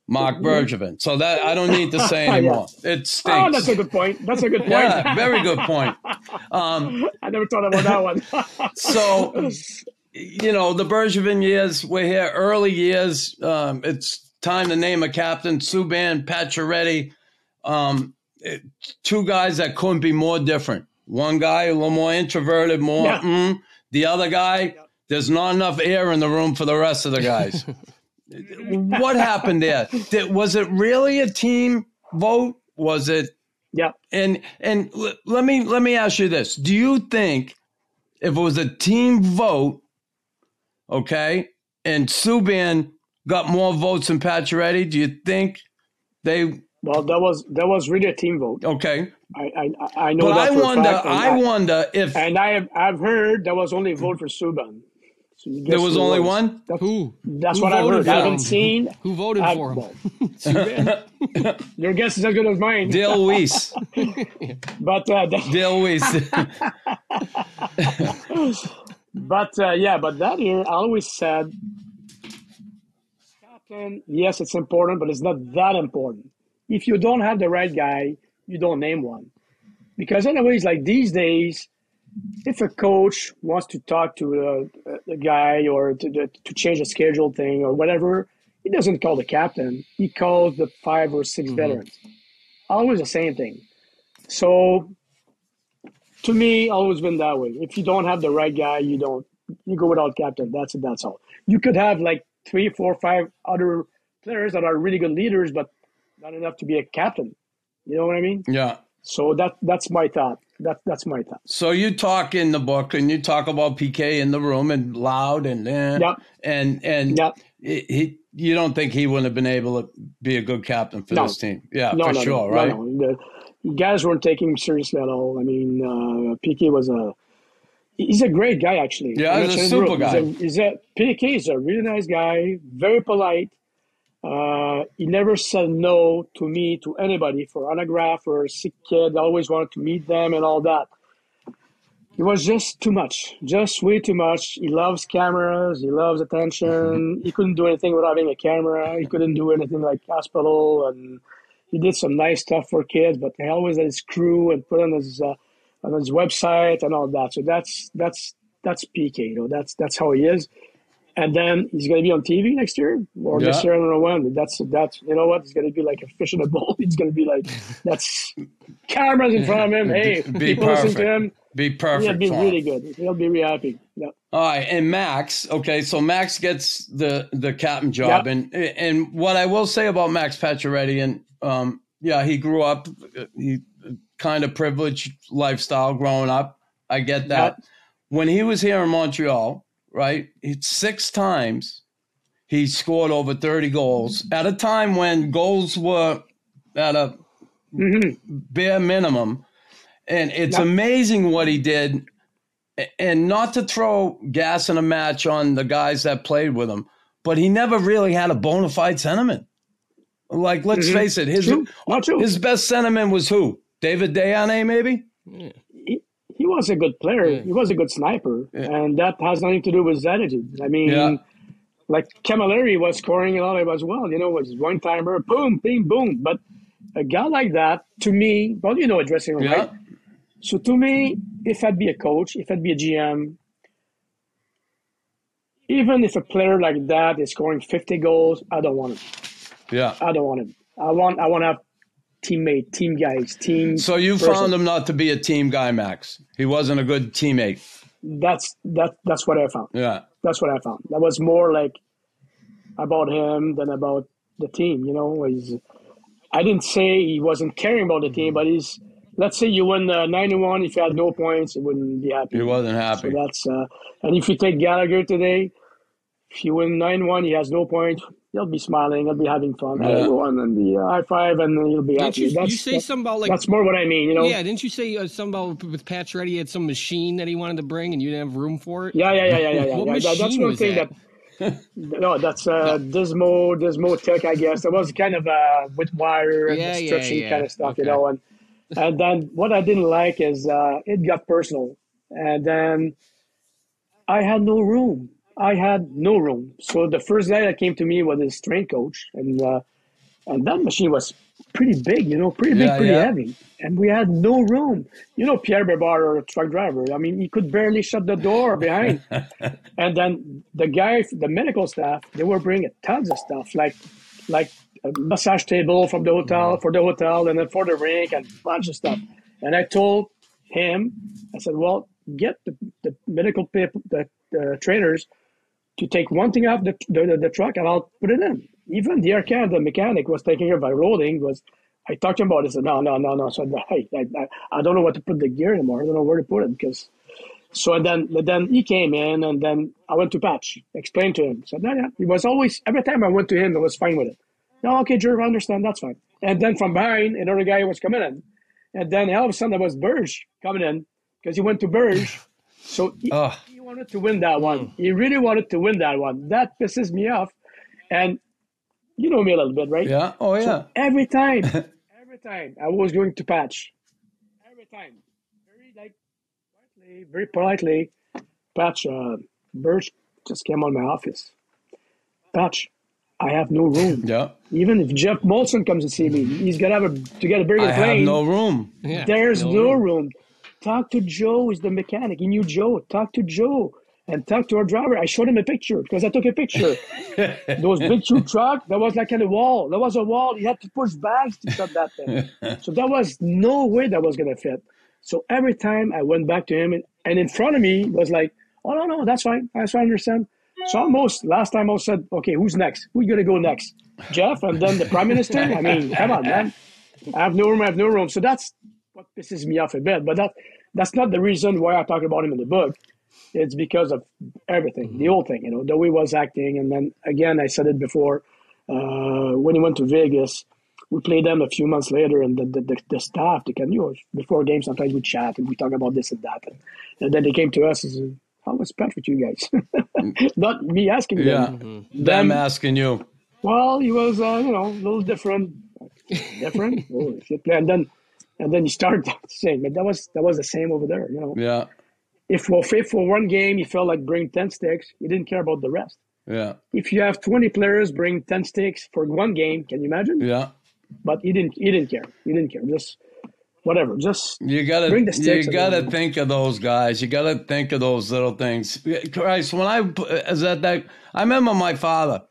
Marc Bergevin. So that I don't need to say anymore. yeah. It stinks. Oh, that's a good point. That's a good point. Yeah, very good point. Um, I never thought about that one. so you know, the Bergevin years, we're here early years. Um, it's time to name a captain, Subban, Pacioretty. Um, it, two guys that couldn't be more different. One guy a little more introverted, more yeah. mm. The other guy, there's not enough air in the room for the rest of the guys. what happened there? Did, was it really a team vote? Was it? Yeah. And and l- let me let me ask you this: Do you think if it was a team vote, okay, and Subban got more votes than Pacioretty, do you think they? Well, that was that was really a team vote. Okay. I I, I know. But I wonder. I, I, wonder if. And I have I've heard there was only a vote for Subban. So There was who it only one? That's, Who? that's Who what I've heard. I haven't seen. Who voted I- for him? well, your guess is as good as mine. Dale Weise. But uh, that- Dale Weise. But uh, yeah, but that year I always said, yes, it's important, but it's not that important. If you don't have the right guy, you don't name one. Because anyways, like these days, if a coach wants to talk to a, a guy or to, to, change a schedule thing or whatever, he doesn't call the captain. He calls the five or 6 mm-hmm. veterans. Always the same thing. So to me, always been that way. If you don't have the right guy, you don't. You go without captain. That's it. That's all. You could have like three, four, five other players that are really good leaders, but not enough to be a captain. You know what I mean? yeah. So that that's my thought. That that's my thought. So you talk in the book and you talk about PK in the room and loud and eh, Yep. and and Yep. he, you don't think he wouldn't have been able to be a good captain for No. this team? Yeah, No, for no, sure, right? No, no. The guys weren't taking him seriously at all. I mean, uh, PK was a. He's a great guy, actually. Yeah, he's a super guy. He's a, he's a PK is a really nice guy, very polite. Uh, he never said no to me to anybody for autograph or a sick kid. Always wanted to meet them and all that. It was just too much, just way too much. He loves cameras. He loves attention. he couldn't do anything without having a camera. He couldn't do anything like hospital, and he did some nice stuff for kids. But he always had his crew and put on his uh, on his website and all that. So that's that's that's PK. You know, that's that's how he is. And then he's going to be on TV next year or this year. I don't know when. That's that's you know what? It's going to be like a fish in a bowl. It's going to be like that's cameras in front of him. Hey, Be people listen to him. Be perfect. He'll be really good. He'll be really happy. Yeah. All right, and Max. Okay, so Max gets the the captain job, Yep. and and what I will say about Max Pacioretty, and um, yeah, he grew up, uh, he kind of privileged lifestyle growing up. I get that. Yep. When he was here in Montreal, right, six times he scored over thirty goals at a time when goals were at a hmm bare minimum. And it's Yep. amazing what he did. And not to throw gas in a match on the guys that played with him, but he never really had a bona fide centerman. Like, let's Mhm. face it, his True. True. his best centerman was who? David Desharnais, maybe? he, he was a good player. Yeah. He was a good sniper, Yeah. and that has nothing to do with his attitude. I mean, Yeah. like Camilleri was scoring a lot of as well. You know, was one timer, boom, bing, boom. But a guy like that, to me, well, you know, a dressing room, Yeah. right? So to me, if I'd be a coach, if I'd be a GM, even if a player like that is scoring 50 goals, I don't want him. Yeah. I don't want him. I want I want to have teammate, team guys, team. So you person. found him not to be a team guy, Max. He wasn't a good teammate. That's that. That's what I found. Yeah. That's what I found. That was more like about him than about the team. You know, he's, I didn't say he wasn't caring about the team, but he's. Let's say you win uh, ninety-one. If you had no points, he wouldn't be happy. He wasn't So happy. that's uh, and if you take Gallagher today, if you win nine-one, he has no points. He'll be smiling. He'll be having fun. Yeah. Everyone and the uh, high five, and then he'll be Didn't happy. you, that's you say that's, something about like that's more what I mean. You know. yeah? Didn't you say uh, something about with Pacioretty? He had some machine that he wanted to bring, and you didn't have room for it. Yeah, yeah, yeah, yeah, yeah. yeah. What yeah. That- that's machine one was thing that? that. no, that's uh, Dismo, Dismo Tech, I guess. It was kind of uh, with wire and Yeah, yeah, stretching yeah. kind of stuff, you know. And and then what I didn't like is uh, it got personal, and then I had no room. I had no room. So the first guy that came to me was his strength coach, and uh, and that machine was pretty big, you know, pretty big, Yeah, pretty yeah. heavy, and we had no room. You know, Pierre Bebar, a truck driver. I mean, he could barely shut the door behind. and then the guy, the medical staff, they were bringing tons of stuff, like like a massage table from the hotel for the hotel, and then for the rink, and a bunch of stuff. And I told him, I said, well, get the, the medical people, the, the trainers, to take one thing off the, the, the truck and I'll put it in. Even the Arcade, the mechanic was taking care by rolling was I talked to him about it. Said, no, no, no, no. So I, I, I, don't know what to put the gear anymore. I don't know where to put it because so and then then he came in and then I went to Patch, explained to him. So no, yeah. He was always every time I went to him, I was fine with it. No, okay, Jerv, I understand, that's fine. And then from behind, another guy was coming in. And then all of a sudden there was Burge coming in because he went to Burge. So he, Oh, he wanted to win that one. Hmm. He really wanted to win that one. That pisses me off. And you know me a little bit, right? Yeah. Oh yeah. Every time, every time I was going to patch, every time, very like politely, very politely, patch. Uh, Birch just came on my office. Patch, I have no room. Yeah. Even if Geoff Molson comes to see me, he's gonna have a to get a bigger I have plane. no room. Yeah, There's no, room. room. Talk to Joe, who's the mechanic. He knew Joe. Talk to Joe and talk to our driver. I showed him a picture because I took a picture. Those big two truck, that was like on a wall. There was a wall. You had to push bags to shut that thing. so there was no way that was gonna fit. So every time I went back to him, and, and in front of me was like, "Oh no, no, that's fine. That's fine. I understand." So almost last time I said, "Okay, who's next? Who's gonna go next? Jeff, and then the prime minister." I mean, come on, man. I have no room. I have no room. So that's what pisses me off a bit. But that that's not the reason why I talk about him in the book. It's because of everything, the whole thing. You know, the way he was acting, and then again, I said it before. Uh, when he went to Vegas, we played them a few months later, and the the, the, the staff, they can you know before games sometimes we chat and we talk about this and that, and, and then they came to us and said, "How was Pat with you guys?" not me asking Yeah. them. Them asking you. Well, he was, uh, you know, a little different, different. oh. And then, and then he started saying, "But that was that was the same over there." You know, Yeah. if for if for one game you felt like bring ten sticks, you didn't care about the rest. Yeah. If you have twenty players bring ten sticks for one game, can you imagine? Yeah. But he didn't. He didn't care. He didn't care. Just whatever. Just You gotta, Bring the you sticks and gotta think of those guys. You gotta think of those little things. Christ, when I is that that I remember my father.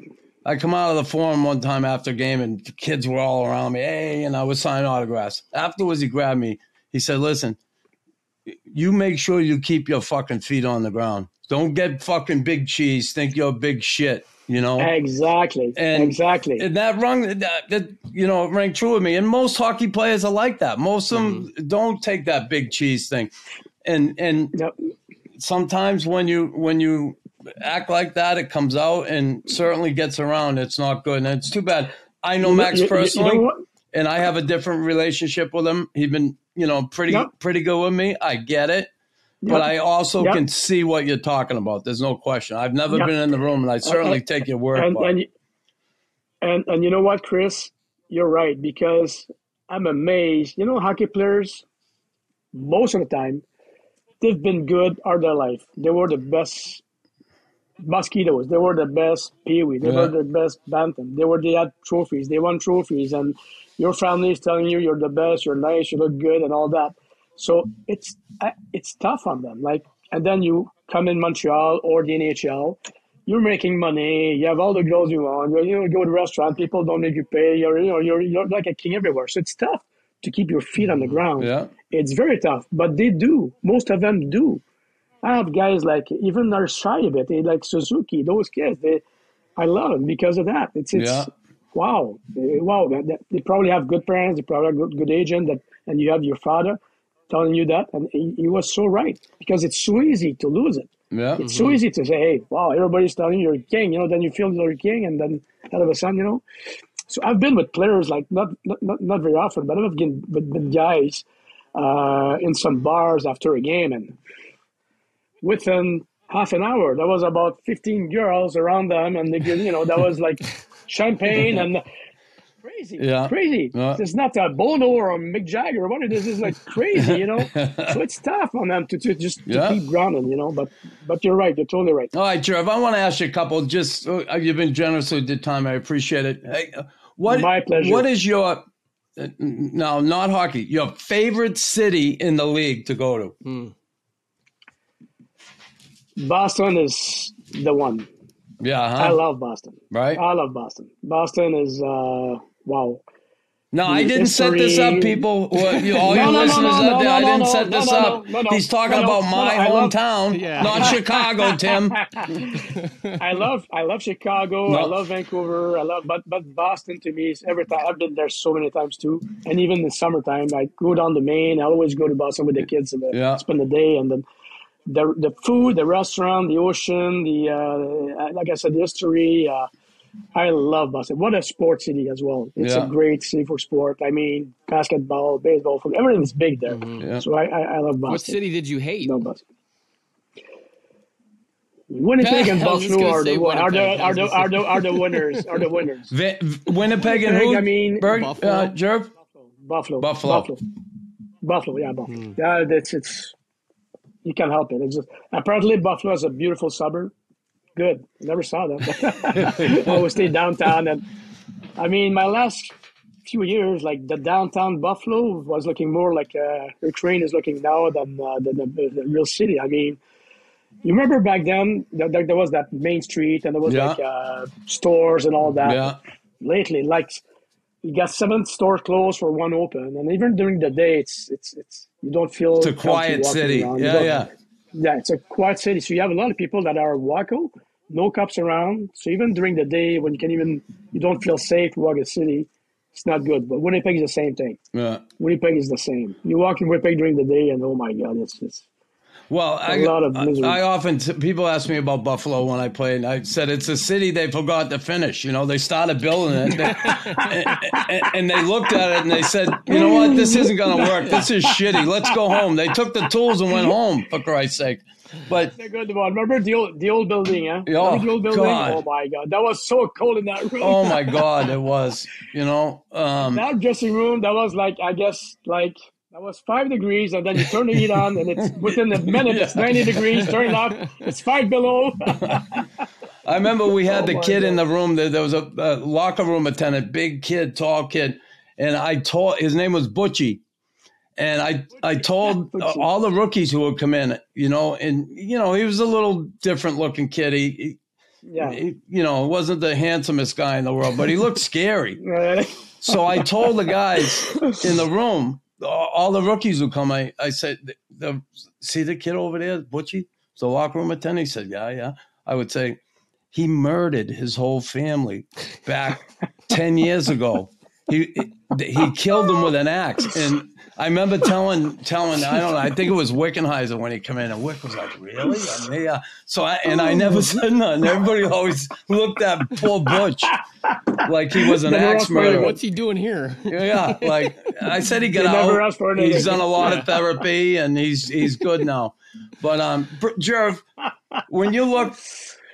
I come out of the forum one time after a game, and the kids were all around me. Hey, and I was signing autographs. Afterwards, he grabbed me. He said, "Listen, you make sure you keep your fucking feet on the ground. Don't get fucking big cheese. Think you're big shit. You know." exactly, And- exactly. And that rung that, that you know it rang true with me. And most hockey players are like that. Most of them mm-hmm. don't take that big cheese thing. And and Yep. sometimes when you when you act like that, it comes out and certainly gets around. It's not good, and it's too bad. I know Max You- you- know personally, and I have a different relationship with him. He's been you know pretty Yep. pretty good with me. I get it. But Yep. I also Yep. can see what you're talking about. There's no question. I've never been in the room, and I certainly and- take your word and, and and and you know what, Chris, you're right because I'm amazed. You know, hockey players, most of the time, they've been good all their life. They were the best mosquitoes. They were the best peewee. They Yeah. were the best bantam. They were they had trophies. They won trophies, and your family is telling you you're the best. You're nice. You look good, and all that. So it's it's tough on them. Like, and then you come in Montreal or the NHL. You're making money. You have all the girls you want. You, you know, go to a restaurant. People don't make you pay. You're you know you're you're like a king everywhere. So it's tough to keep your feet on the mm, ground. Yeah. It's very tough, but they do. Most of them do. I have guys like even are shy a bit. They like Suzuki. Those kids, they, I love them because of that. It's it's Yeah. wow, Eh, wow. That, that, they probably have good parents. They probably have good, good agent. That and you have your father telling you that, and he, he was so right because it's so easy to lose it. Yeah. It's so easy to say, "Hey, wow, everybody's telling you you're king," you know. Then you feel you're king, and then all of a sudden, you know. So I've been with players like not not, not, not very often, but I've been with, with guys uh, in some bars after a game, and within half an hour, there was about fifteen girls around them, and they, you know, that was like champagne and crazy, Yeah. crazy. Yeah. It's not a Bono or a Mick Jagger or what it is. It's like crazy, you know. so it's tough on them to, to just to Yeah. keep grounded, you know. But but you're right. You're totally right. All right, Trev, I want to ask you a couple. Just uh, you've been generous with the time. I appreciate it. Hey, uh, what My pleasure. What is your uh, no, not hockey? Your favorite city in the league to go to? Boston is the one. Yeah, I huh? love Boston. right. I love Boston. Boston is uh, wow. No, I didn't set this up, people. Well, you, all No, you no, listeners no, out there, I didn't set this up. He's talking about my I love- hometown, Yeah. not Chicago, Tim. I love I love Chicago. I love Vancouver. I love but but Boston to me is every time I've been there so many times too. And even in the summertime, I go down the Maine. I always go to Boston with the kids and Yeah. spend the day. And then the the food, the restaurant, the ocean, the uh, like I said, the history. Uh, I love Boston. What a sports city as well. It's Yeah. a great city for sport. I mean, basketball, baseball, football, everything is big there. Yeah. So I, I, I love Boston. What city did you hate? No, Boston. Winnipeg and Buffalo are the, are, the, are, the, are, the, are the winners. Are the winners. V- Winnipeg and who? I mean, Berg, Buffalo. uh, Jerv? Buffalo. Buffalo. Buffalo. Buffalo. Yeah, Buffalo. Yeah, it's it's. You can't help it. It's just apparently Buffalo is a beautiful suburb. Good. Never saw that. I always stay downtown, and I mean, my last few years, like the downtown Buffalo was looking more like uh, Ukraine is looking now than uh, the, the, the real city. I mean, you remember back then there, there was that main street and there was Yeah. like uh, stores and all that. Yeah. Lately, like you got seven stores closed for one open, and even during the day, it's it's it's you don't feel It's a quiet city. around. Yeah, yeah. yeah, it's a quiet city. So you have a lot of people that are wacko, no cops around. So even during the day when you can even you don't feel safe to walk the city, it's not good. But Winnipeg is the same thing. Yeah. Winnipeg is the same. You walk in Winnipeg during the day, and oh my god, it's it's Well, I, I, often t- people ask me about Buffalo when I played. And I said it's a city they forgot to finish. You know, they started building it, they- and, and- and they looked at it and they said, "You know what? This isn't going to work. This is shitty. Let's go home." They took the tools and went home. For Christ's sake! But a good one. Remember the old the old building, huh? Oh, the old building? God. Oh my god, that was so cold in that room. oh my God, it was. You know, um, that dressing room that was like I guess like that was five degrees, and then you turn the heat on, and it's within a minute it's ninety degrees. Turn it off, it's five below. I remember we had Oh the kid in the room. There, there was a, a locker room attendant, big kid, tall kid, and I told his name was Butchie, and I I told Butchie. all the rookies who would come in, you know, and you know he was a little different looking kid. He, yeah. he you know wasn't the handsomest guy in the world, but he looked scary. So I told the guys in the room, all the rookies who come, I, I said, the, the, see the kid over there, Butchie? The locker room attendant. He said, yeah, yeah. I would say, he murdered his whole family back 10 years ago. He, he killed them with an axe. And I remember telling, telling, I don't know, I think it was Wickenheiser when he came in, and Wick was like, really? And, they, uh, so I, and I never said nothing. Everybody always looked at poor Butch like he was an Never axe asked for it. murderer. What's he doing here? Yeah, like I said, he got They never out. asked. He's done a lot of therapy, and he's he's good now. But um, Br- Jerv, when you look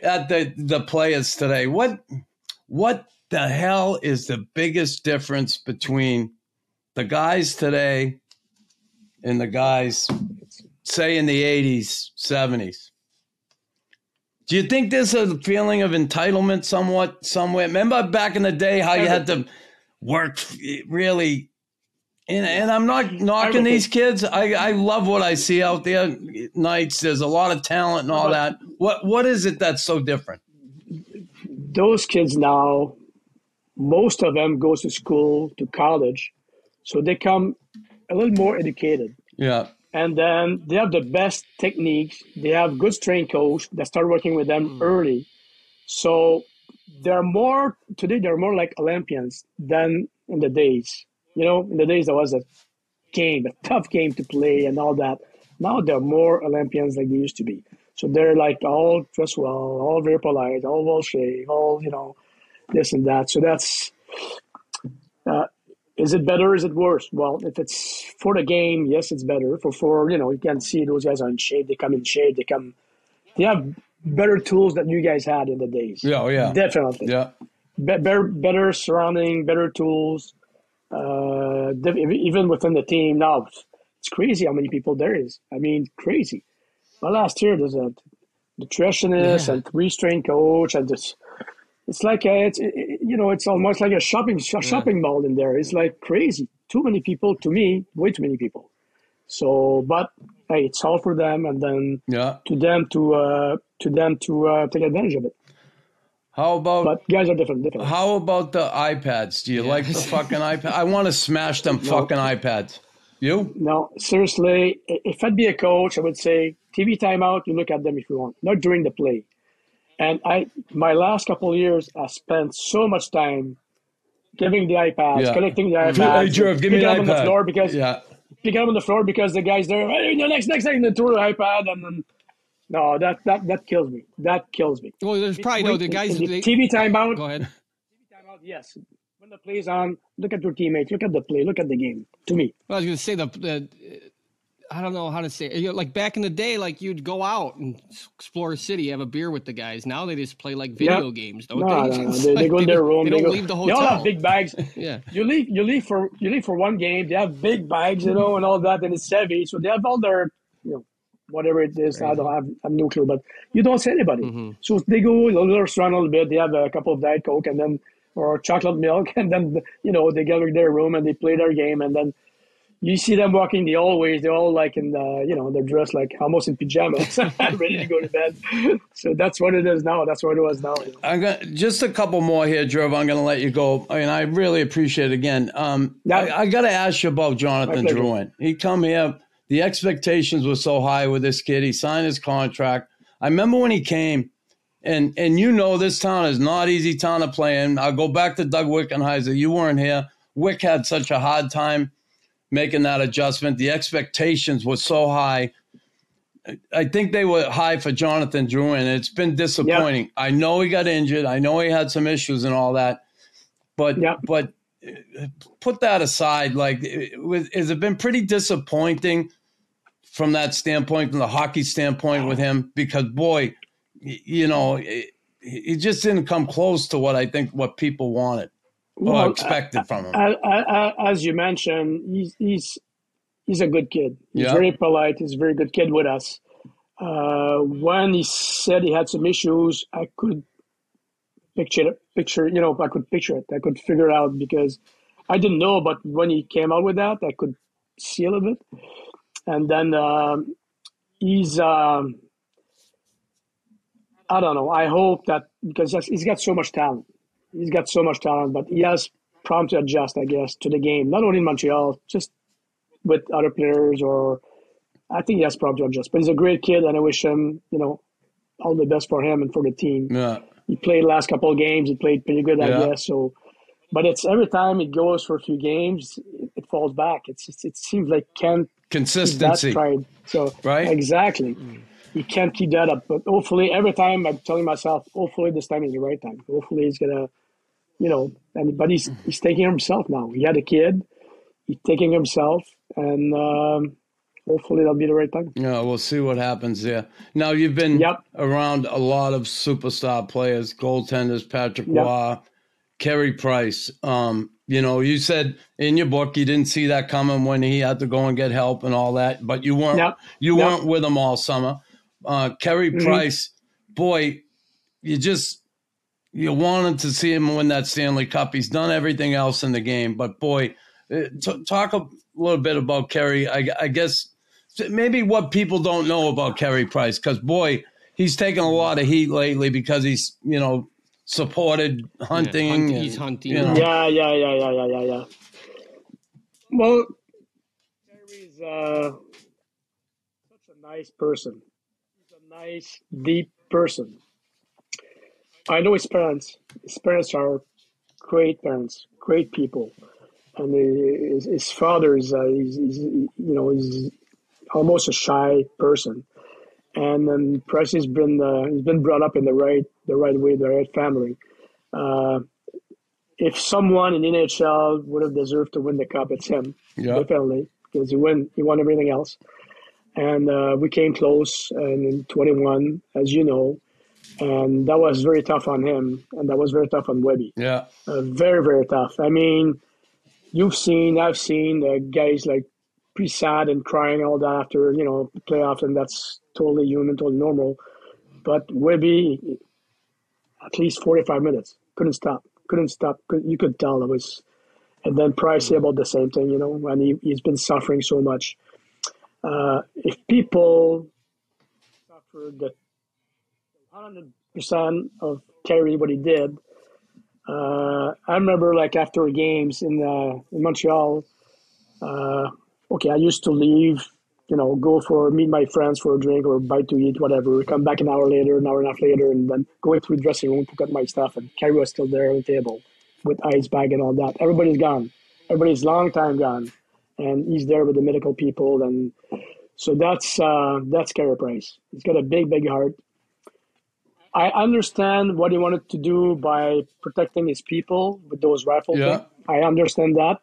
at the the players today, what what the hell is the biggest difference between the guys today and the guys, say in the eighties, seventies? Do you think there's a feeling of entitlement somewhat somewhere? Remember back in the day how you had to work really and, and I'm not knocking these kids. I, I love what I see out there nights. There's a lot of talent and all that. What what is it that's so different? those kids now, most of them goes to school to college, so they come a little more educated. Yeah. and then they have the best techniques. They have good strength coach that start working with them early. So they're more today. They're more like Olympians than in the days. You know, in the days there was a game, a tough game to play, and all that. Now they're more Olympians like they used to be. So they're like all dressed well, all very polite, all well shaved, all you know, this and that. So that's. Uh, is it better? Is it worse? Well, if it's for the game, yes, it's better. For for you know, you can see those guys are in shape. They come in shape. They come. They have better tools than you guys had in the days. Yeah, oh, yeah. definitely. Yeah. Be- better, better surrounding, better tools. Uh, even within the team now, it's crazy how many people there is. I mean, crazy. Well, last year there's a nutritionist and three strength coach, and this. It's like a, it's it, it- you know, it's almost like a shopping sh- shopping mall in there. It's like crazy. Too many people to me, way too many people. So, but hey, it's all for them, and then Yeah. to them to uh, to them to uh, take advantage of it. How about But guys are different. Different. how about the iPads? Do you like the fucking iPad? I want to smash them fucking iPads. You? No, seriously, if I'd be a coach, I would say TV timeout. You look at them if you want, not during the play. And I, my last couple of years, I spent so much time giving the iPads, Yeah. collecting the iPads. Hey, Jerv, give me an them on the iPad. floor because Yeah. picking them on the floor because the guys there, hey, the next next thing they throw the iPad and then no, that that that kills me. That kills me. Well, there's probably no the guys. the They, TV timeout, go ahead. TV timeout, yes. When the play's on, look at your teammates, look at the play, look at the game. To me, Well, I was going to say the, the I don't know how to say it. You know, like back in the day, like you'd go out and explore a city, have a beer with the guys. Now they just play like video games, don't no, they? No, no. They, like they, go in their room. They, they don't go, leave the hotel. They all have big bags. yeah. You leave. You leave for you leave for one game. They have big bags, you know, and all that, and it's heavy. So they have all their, you know, whatever it is. I don't have, I have no clue, but you don't see anybody. Mm-hmm. So they go a little restaurant a little bit. They have a couple of diet coke and then or chocolate milk, and then you know they go to their room and they play their game, and then you see them walking the hallways. They're all like in the, you know, they're dressed like almost in pajamas, ready to go to bed. So that's what it is now. That's what it was now. You know? I got just a couple more here, Drew. I'm going to let you go. I mean, I really appreciate it again. Um, yeah. I, I got to ask you about Jonathan Drouin. He come here. The expectations were so high with this kid. He signed his contract. I remember when he came, and and you know this town is not easy town to play in. I'll go back to Doug Wickenheiser. You weren't here. Wick had such a hard time making that adjustment. The expectations were so high. I think they were high for Jonathan Drouin, and It's been disappointing. Yep. I know he got injured. I know he had some issues and all that. But yep. but put that aside. Like, has it been pretty disappointing from that standpoint, from the hockey standpoint with him? Because boy, you know, he just didn't come close to what I think what people wanted well, expected from him. As you mentioned, he's he's he's a good kid. He's yeah. very polite. He's a very good kid with us. Uh, when he said he had some issues, I could picture it, picture you know I could picture it. I could figure it out because I didn't know, but when he came out with that, I could see a little bit. And then um, he's um, I don't know. I hope that because he's got so much talent he's got so much talent, but he has problem to adjust, I guess, to the game. Not only in Montreal, just with other players, or I think he has problem to adjust. But he's a great kid, and I wish him, you know, all the best for him and for the team. Yeah. He played last couple of games. He played pretty good, I yeah. guess. So, but it's every time it goes for a few games, it, falls back. It's just, it seems like Kent consistency. Tried. So right, exactly. He can't keep that up. But hopefully, every time I'm telling myself, hopefully this time is the right time. Hopefully he's gonna, you know. And but he's he's taking himself now. He had a kid. He's taking himself, and um, hopefully that'll be the right time. Yeah, we'll see what happens there. Now you've been yep. around a lot of superstar players, goaltenders, Patrick yep. Carey Price. Um, you know, you said in your book you didn't see that coming when he had to go and get help and all that, but you weren't yep. you weren't with him all summer uh, Carey mm-hmm. Price, boy, you just you wanted to see him win that Stanley Cup. He's done everything else in the game, but boy, uh, t- talk a little bit about Carey. I, I, guess maybe what people don't know about Carey Price, because boy, he's taken a lot of heat lately because he's you know supported hunting. Yeah, hunt, and, he's hunting. You know. Yeah, yeah, yeah, yeah, yeah, yeah, yeah. Well, Carey's uh, such a nice person He's a nice, deep person. I know his parents. His parents are great parents, great people, and his, his father is, uh, he's, he's, you know, he's almost a shy person, and then Price has been uh, he's been brought up in the right the right way, the right family. Uh, if someone in NHL would have deserved to win the cup, it's him, yeah. definitely, because he won he won everything else and uh, we came close in 21, as you know, and that was very tough on him, and that was very tough on Webby. Yeah, uh, very very tough. I mean, you've seen, I've seen the guys like pretty sad and crying all that after you know playoffs, and that's totally human, totally normal. But Webby, at least 45 minutes, couldn't stop, couldn't stop. You could tell it was. And then Price about the same thing, you know, and he, he's been suffering so much uh, if people suffer the 100% of Carey what he did, uh, I remember like after games in uh, in Montreal. Uh, okay, I used to leave, you know, go for meet my friends for a drink or bite to eat, whatever. Come back an hour later, an hour and a half later, and then go into the dressing room, pick up my stuff, and Carey was still there on the table with ice bag and all that. Everybody's gone. Everybody's long time gone and he's there with the medical people, and so that's uh, that's Carey Price. He's got a big, big heart. I understand what he wanted to do by protecting his people with those rifles. Yeah. I understand that,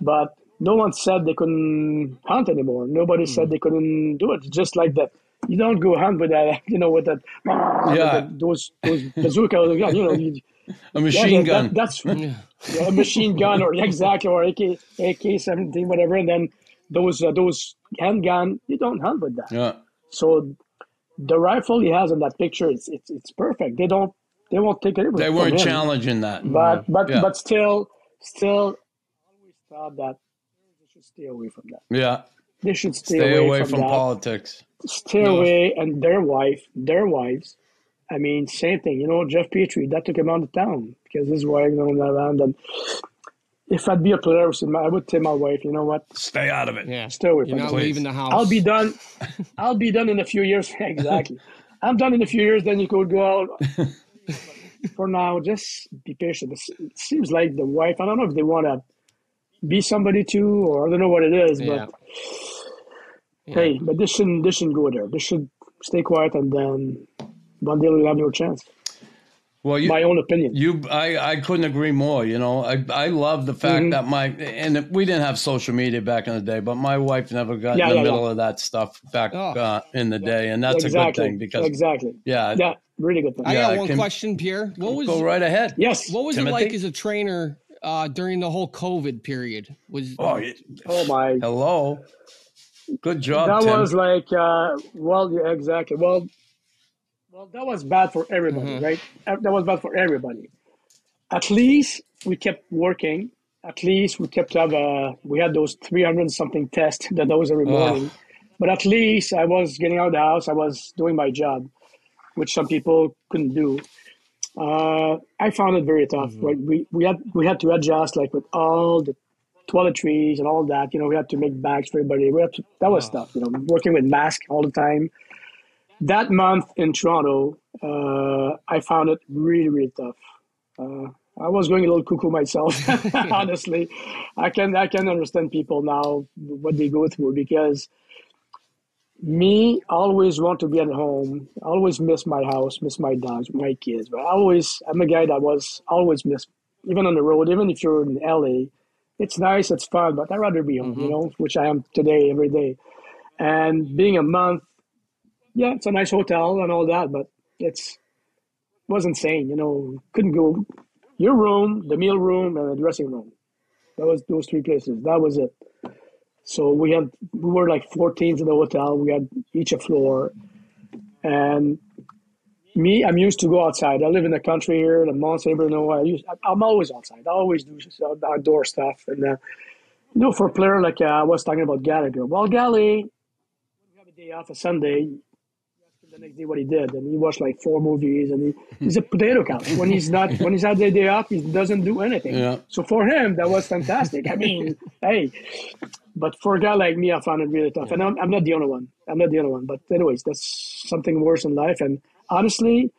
but no one said they couldn't hunt anymore. Nobody mm. said they couldn't do it. Just like that, you don't go hunt with that, you know, with that, yeah, with the, those those bazooka, you know, you, a machine yeah, gun. That, that's yeah, a machine gun or exactly or AK AK seventeen whatever, and then those uh, those handgun. You don't hunt with that. Yeah. So the rifle he has in that picture, it's it's, it's perfect. They don't they won't take it. They weren't challenging that, but but yeah. but still still always thought that they should stay away from that. Yeah. They should stay, stay away, away from, from politics. Stay away, and their wife, their wives. I mean, same thing. You know, Jeff Petry that took him out of town because his wife on that land. And if I'd be a player, I would tell my wife, you know what? Stay out of it. Yeah. Stay away You're from not it. leaving the house. I'll be done. I'll be done in a few years. exactly. I'm done in a few years. Then you could go out. For now, just be patient. It seems like the wife. I don't know if they want to be somebody too, or I don't know what it is, Yeah. but hey, but this shouldn't this shouldn't go there. This should stay quiet, and then one day we'll have your chance. Well, you, My own opinion. You, I, I couldn't agree more. You know, I, I love the fact Mhm. that my and we didn't have social media back in the day, but my wife never got Yeah, in the yeah, middle yeah. of that stuff back Oh. uh, in the day, and that's a good thing because exactly. yeah, Yeah, really good thing. I Yeah, got one can- question, Pierre. What was go right ahead. yes. what was Timothy? it like as a trainer uh, during the whole COVID period? Was Oh, y- Oh my. hello. Good job, that Tim. was like uh, well yeah, exactly well well that was bad for everybody Mhm. right Uh, that was bad for everybody at least we kept working at least we kept have uh, we had those 300 something tests that those every Ugh. morning but at least i was getting out of the house i was doing my job which some people couldn't do uh, i found it very tough Mm-hmm. like we, we had we had to adjust like with all the toiletries and all that. You know, we had to make bags for everybody. We had to, that was tough. You know, working with masks all the time. That month in Toronto, uh, I found it really, really tough. Uh, I was going a little cuckoo myself, honestly. I can I can understand people now what they go through because me always want to be at home. always miss my house, miss my dogs, my kids. But I always I'm a guy that was always miss even on the road, even if you're in LA it's nice, it's fun, but I'd rather be home, you know, which I am today, every day. And being a month, yeah, it's a nice hotel and all that, but it's was insane, you know. Couldn't go your room, the meal room, and the dressing room. That was those three places. That was it. So we had we were like four teams in the hotel. We had each a floor, and me, I'm used to go outside. I live in the country here, the Mont Saint Bruno. I use, I'm always outside. I always do outdoor stuff. And uh, you know, for a player like uh, I was talking about Gallagher. Well, Gally, you have a day off, a Sunday, the next day what he did, and he watched like four movies, and he, he's a potato couch. When he's not, when he's had the day off, he doesn't do anything. Yeah. So for him, that was fantastic. I mean, hey, but for a guy like me, I found it really tough. And I'm, I'm not the only one. I'm not the only one. But anyways, that's something worse in life. And honestly,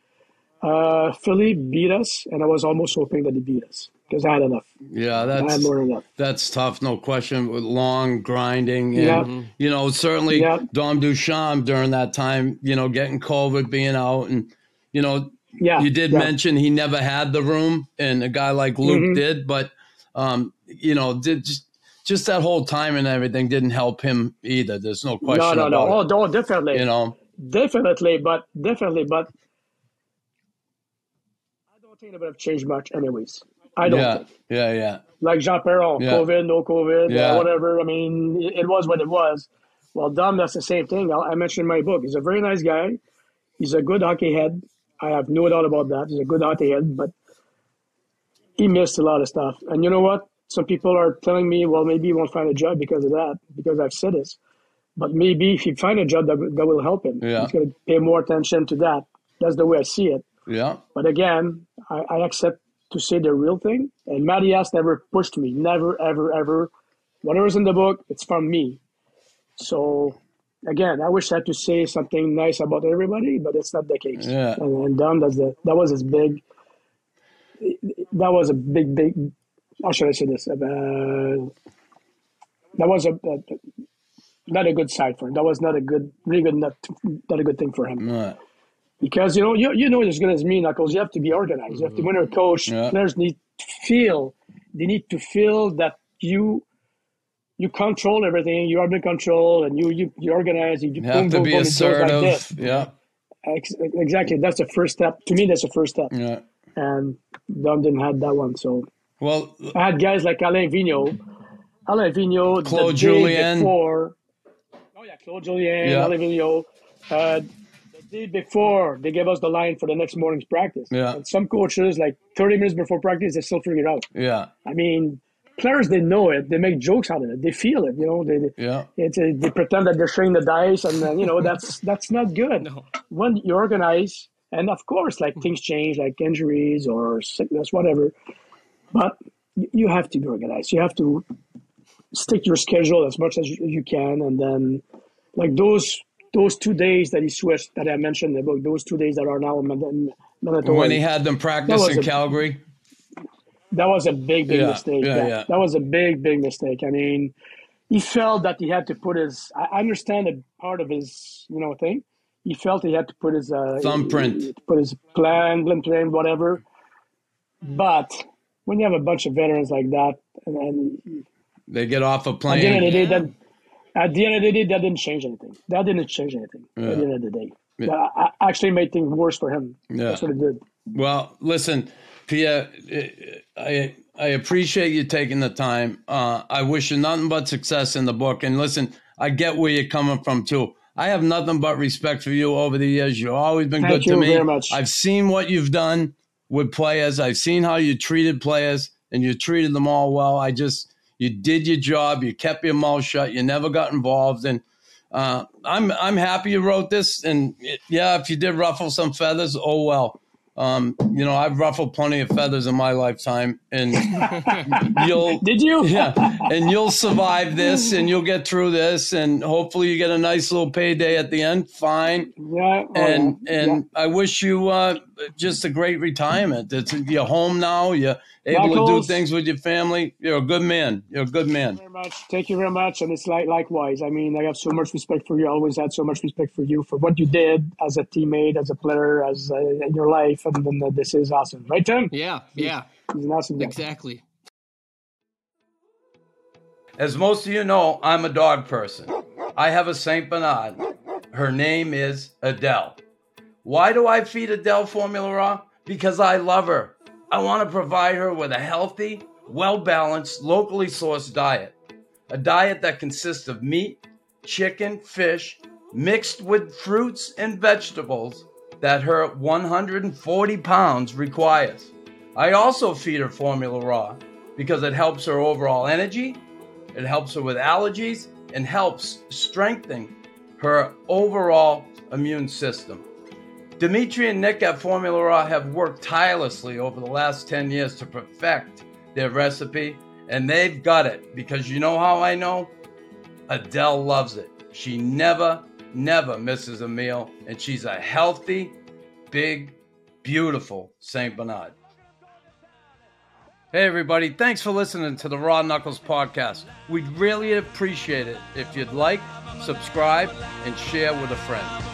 uh, Philly beat us, and I was almost hoping that they beat us because I had enough. Yeah, I had that's more than enough. that's tough, no question. With long grinding, and Yeah. you know, certainly Yeah. Dom Ducharme during that time, you know, getting COVID, being out, and you know, Yeah, you did yeah. mention he never had the room, and a guy like Luke Mhm. did, but um, you know, did just just that whole time and everything didn't help him either. There's no question No, no, no. Oh, no, definitely, You know, definitely, but definitely, but I don't think it would have changed much, anyways. I don't yeah, think. yeah, yeah, Like Jean Perron, Yeah. COVID, no COVID, Yeah. uh, whatever. I mean, it, it was what it was. Well, Dom, that's the same thing. I, I mentioned in my book. He's a very nice guy. He's a good hockey head. I have no doubt about that. He's a good hockey head, but he missed a lot of stuff. And you know what? Some people are telling me, well, maybe he won't find a job because of that, because I've said this. But maybe if he find a job that, that will help him, Yeah. he's going to pay more attention to that. That's the way I see it. yeah. But again, I, I accept to say the real thing. And Mathias never pushed me. Never, ever, ever. Whatever's in the book, it's from me. So again, I wish I had to say something nice about everybody, but it's not the case. Yeah. And, and Dom, that's the that was his big. That was a big, big. How should I say this? Uh, that was a, a not a good side for him. That was not a good, really good, not, not a good thing for him yeah. Because you know you, you know as good as me, Knuckles. You have to be organized. You have to win a coach. Yeah. Players need to feel. They need to feel that you you control everything. You are in control, and you you, you organize. You, you have boom, to boom, be boom, assertive. Like yeah. Exactly. That's the first step. To me, that's the first step. Yeah. And Dom didn't have that one. So well, I had guys like Alain Vigneault, Alain Vigneault, Claude Julien. Before, oh yeah, Claude Julien, yeah. Alain Vigneault. Uh, the day before, they gave us the line for the next morning's practice. Yeah. And some coaches, like 30 minutes before practice, they still figure it out. Yeah. I mean, players they know it. They make jokes out of it. They feel it. You know, they yeah. It's a, they pretend that they're showing the dice, and then, you know that's that's not good. No. When you organize, and of course, like things change, like injuries or sickness, whatever. But you have to be organized. You have to stick your schedule as much as you can, and then like those those two days that he switched that I mentioned in the book, those two days that are now mandatory. When he had them practice in a, Calgary that was a big, big yeah, mistake. Yeah, yeah, That was a big, big mistake. I mean, he felt that he had to put his. I understand a part of his, you know, thing. He felt he had to put his uh, thumbprint, put his plan, plan, whatever. But when you have a bunch of veterans like that, and then they get off a plane. End at the end of the day, that didn't change anything. That didn't change anything. At the end of the day, that actually made things worse for him. That's what it did. Well, listen, Pierre, I I appreciate you taking the time. Uh, I wish you nothing but success in the book. And listen, I get where you're coming from too. I have nothing but respect for you over the years. You've always been Thank good to me. Very much. I've seen what you've done with players. I've seen how you treated players, and you treated them all well. I just you did your job. You kept your mouth shut. You never got involved, and uh, I'm I'm happy you wrote this. And it, yeah, if you did ruffle some feathers, oh well. Um, you know, I've ruffled plenty of feathers in my lifetime, and you'll did you? Yeah, and you'll survive this, and you'll get through this, and hopefully you get a nice little payday at the end. Fine. Yeah. And yeah. and yeah. I wish you uh, just a great retirement. It's you're home now. You're able to do things with your family. You're a good man. You're a good man. Thank you very much. Thank you very much. And it's like likewise. I mean, I have so much respect for you. I always had so much respect for you for what you did as a teammate, as a player, as uh, in your life. And then uh, this is awesome, right, Tim? Yeah, yeah. He's an awesome guy. Exactly. As most of you know, I'm a dog person. I have a Saint Bernard. Her name is Adele. Why do I feed Adele Formula Raw? Because I love her. I want to provide her with a healthy, well balanced, locally sourced diet. A diet that consists of meat, chicken, fish, mixed with fruits and vegetables that her 140 pounds requires. I also feed her formula raw because it helps her overall energy, it helps her with allergies, and helps strengthen her overall immune system. Dimitri and Nick at Formula Raw have worked tirelessly over the last 10 years to perfect their recipe, and they've got it because you know how I know? Adele loves it. She never, never misses a meal, and she's a healthy, big, beautiful St. Bernard. Hey, everybody, thanks for listening to the Raw Knuckles podcast. We'd really appreciate it if you'd like, subscribe, and share with a friend.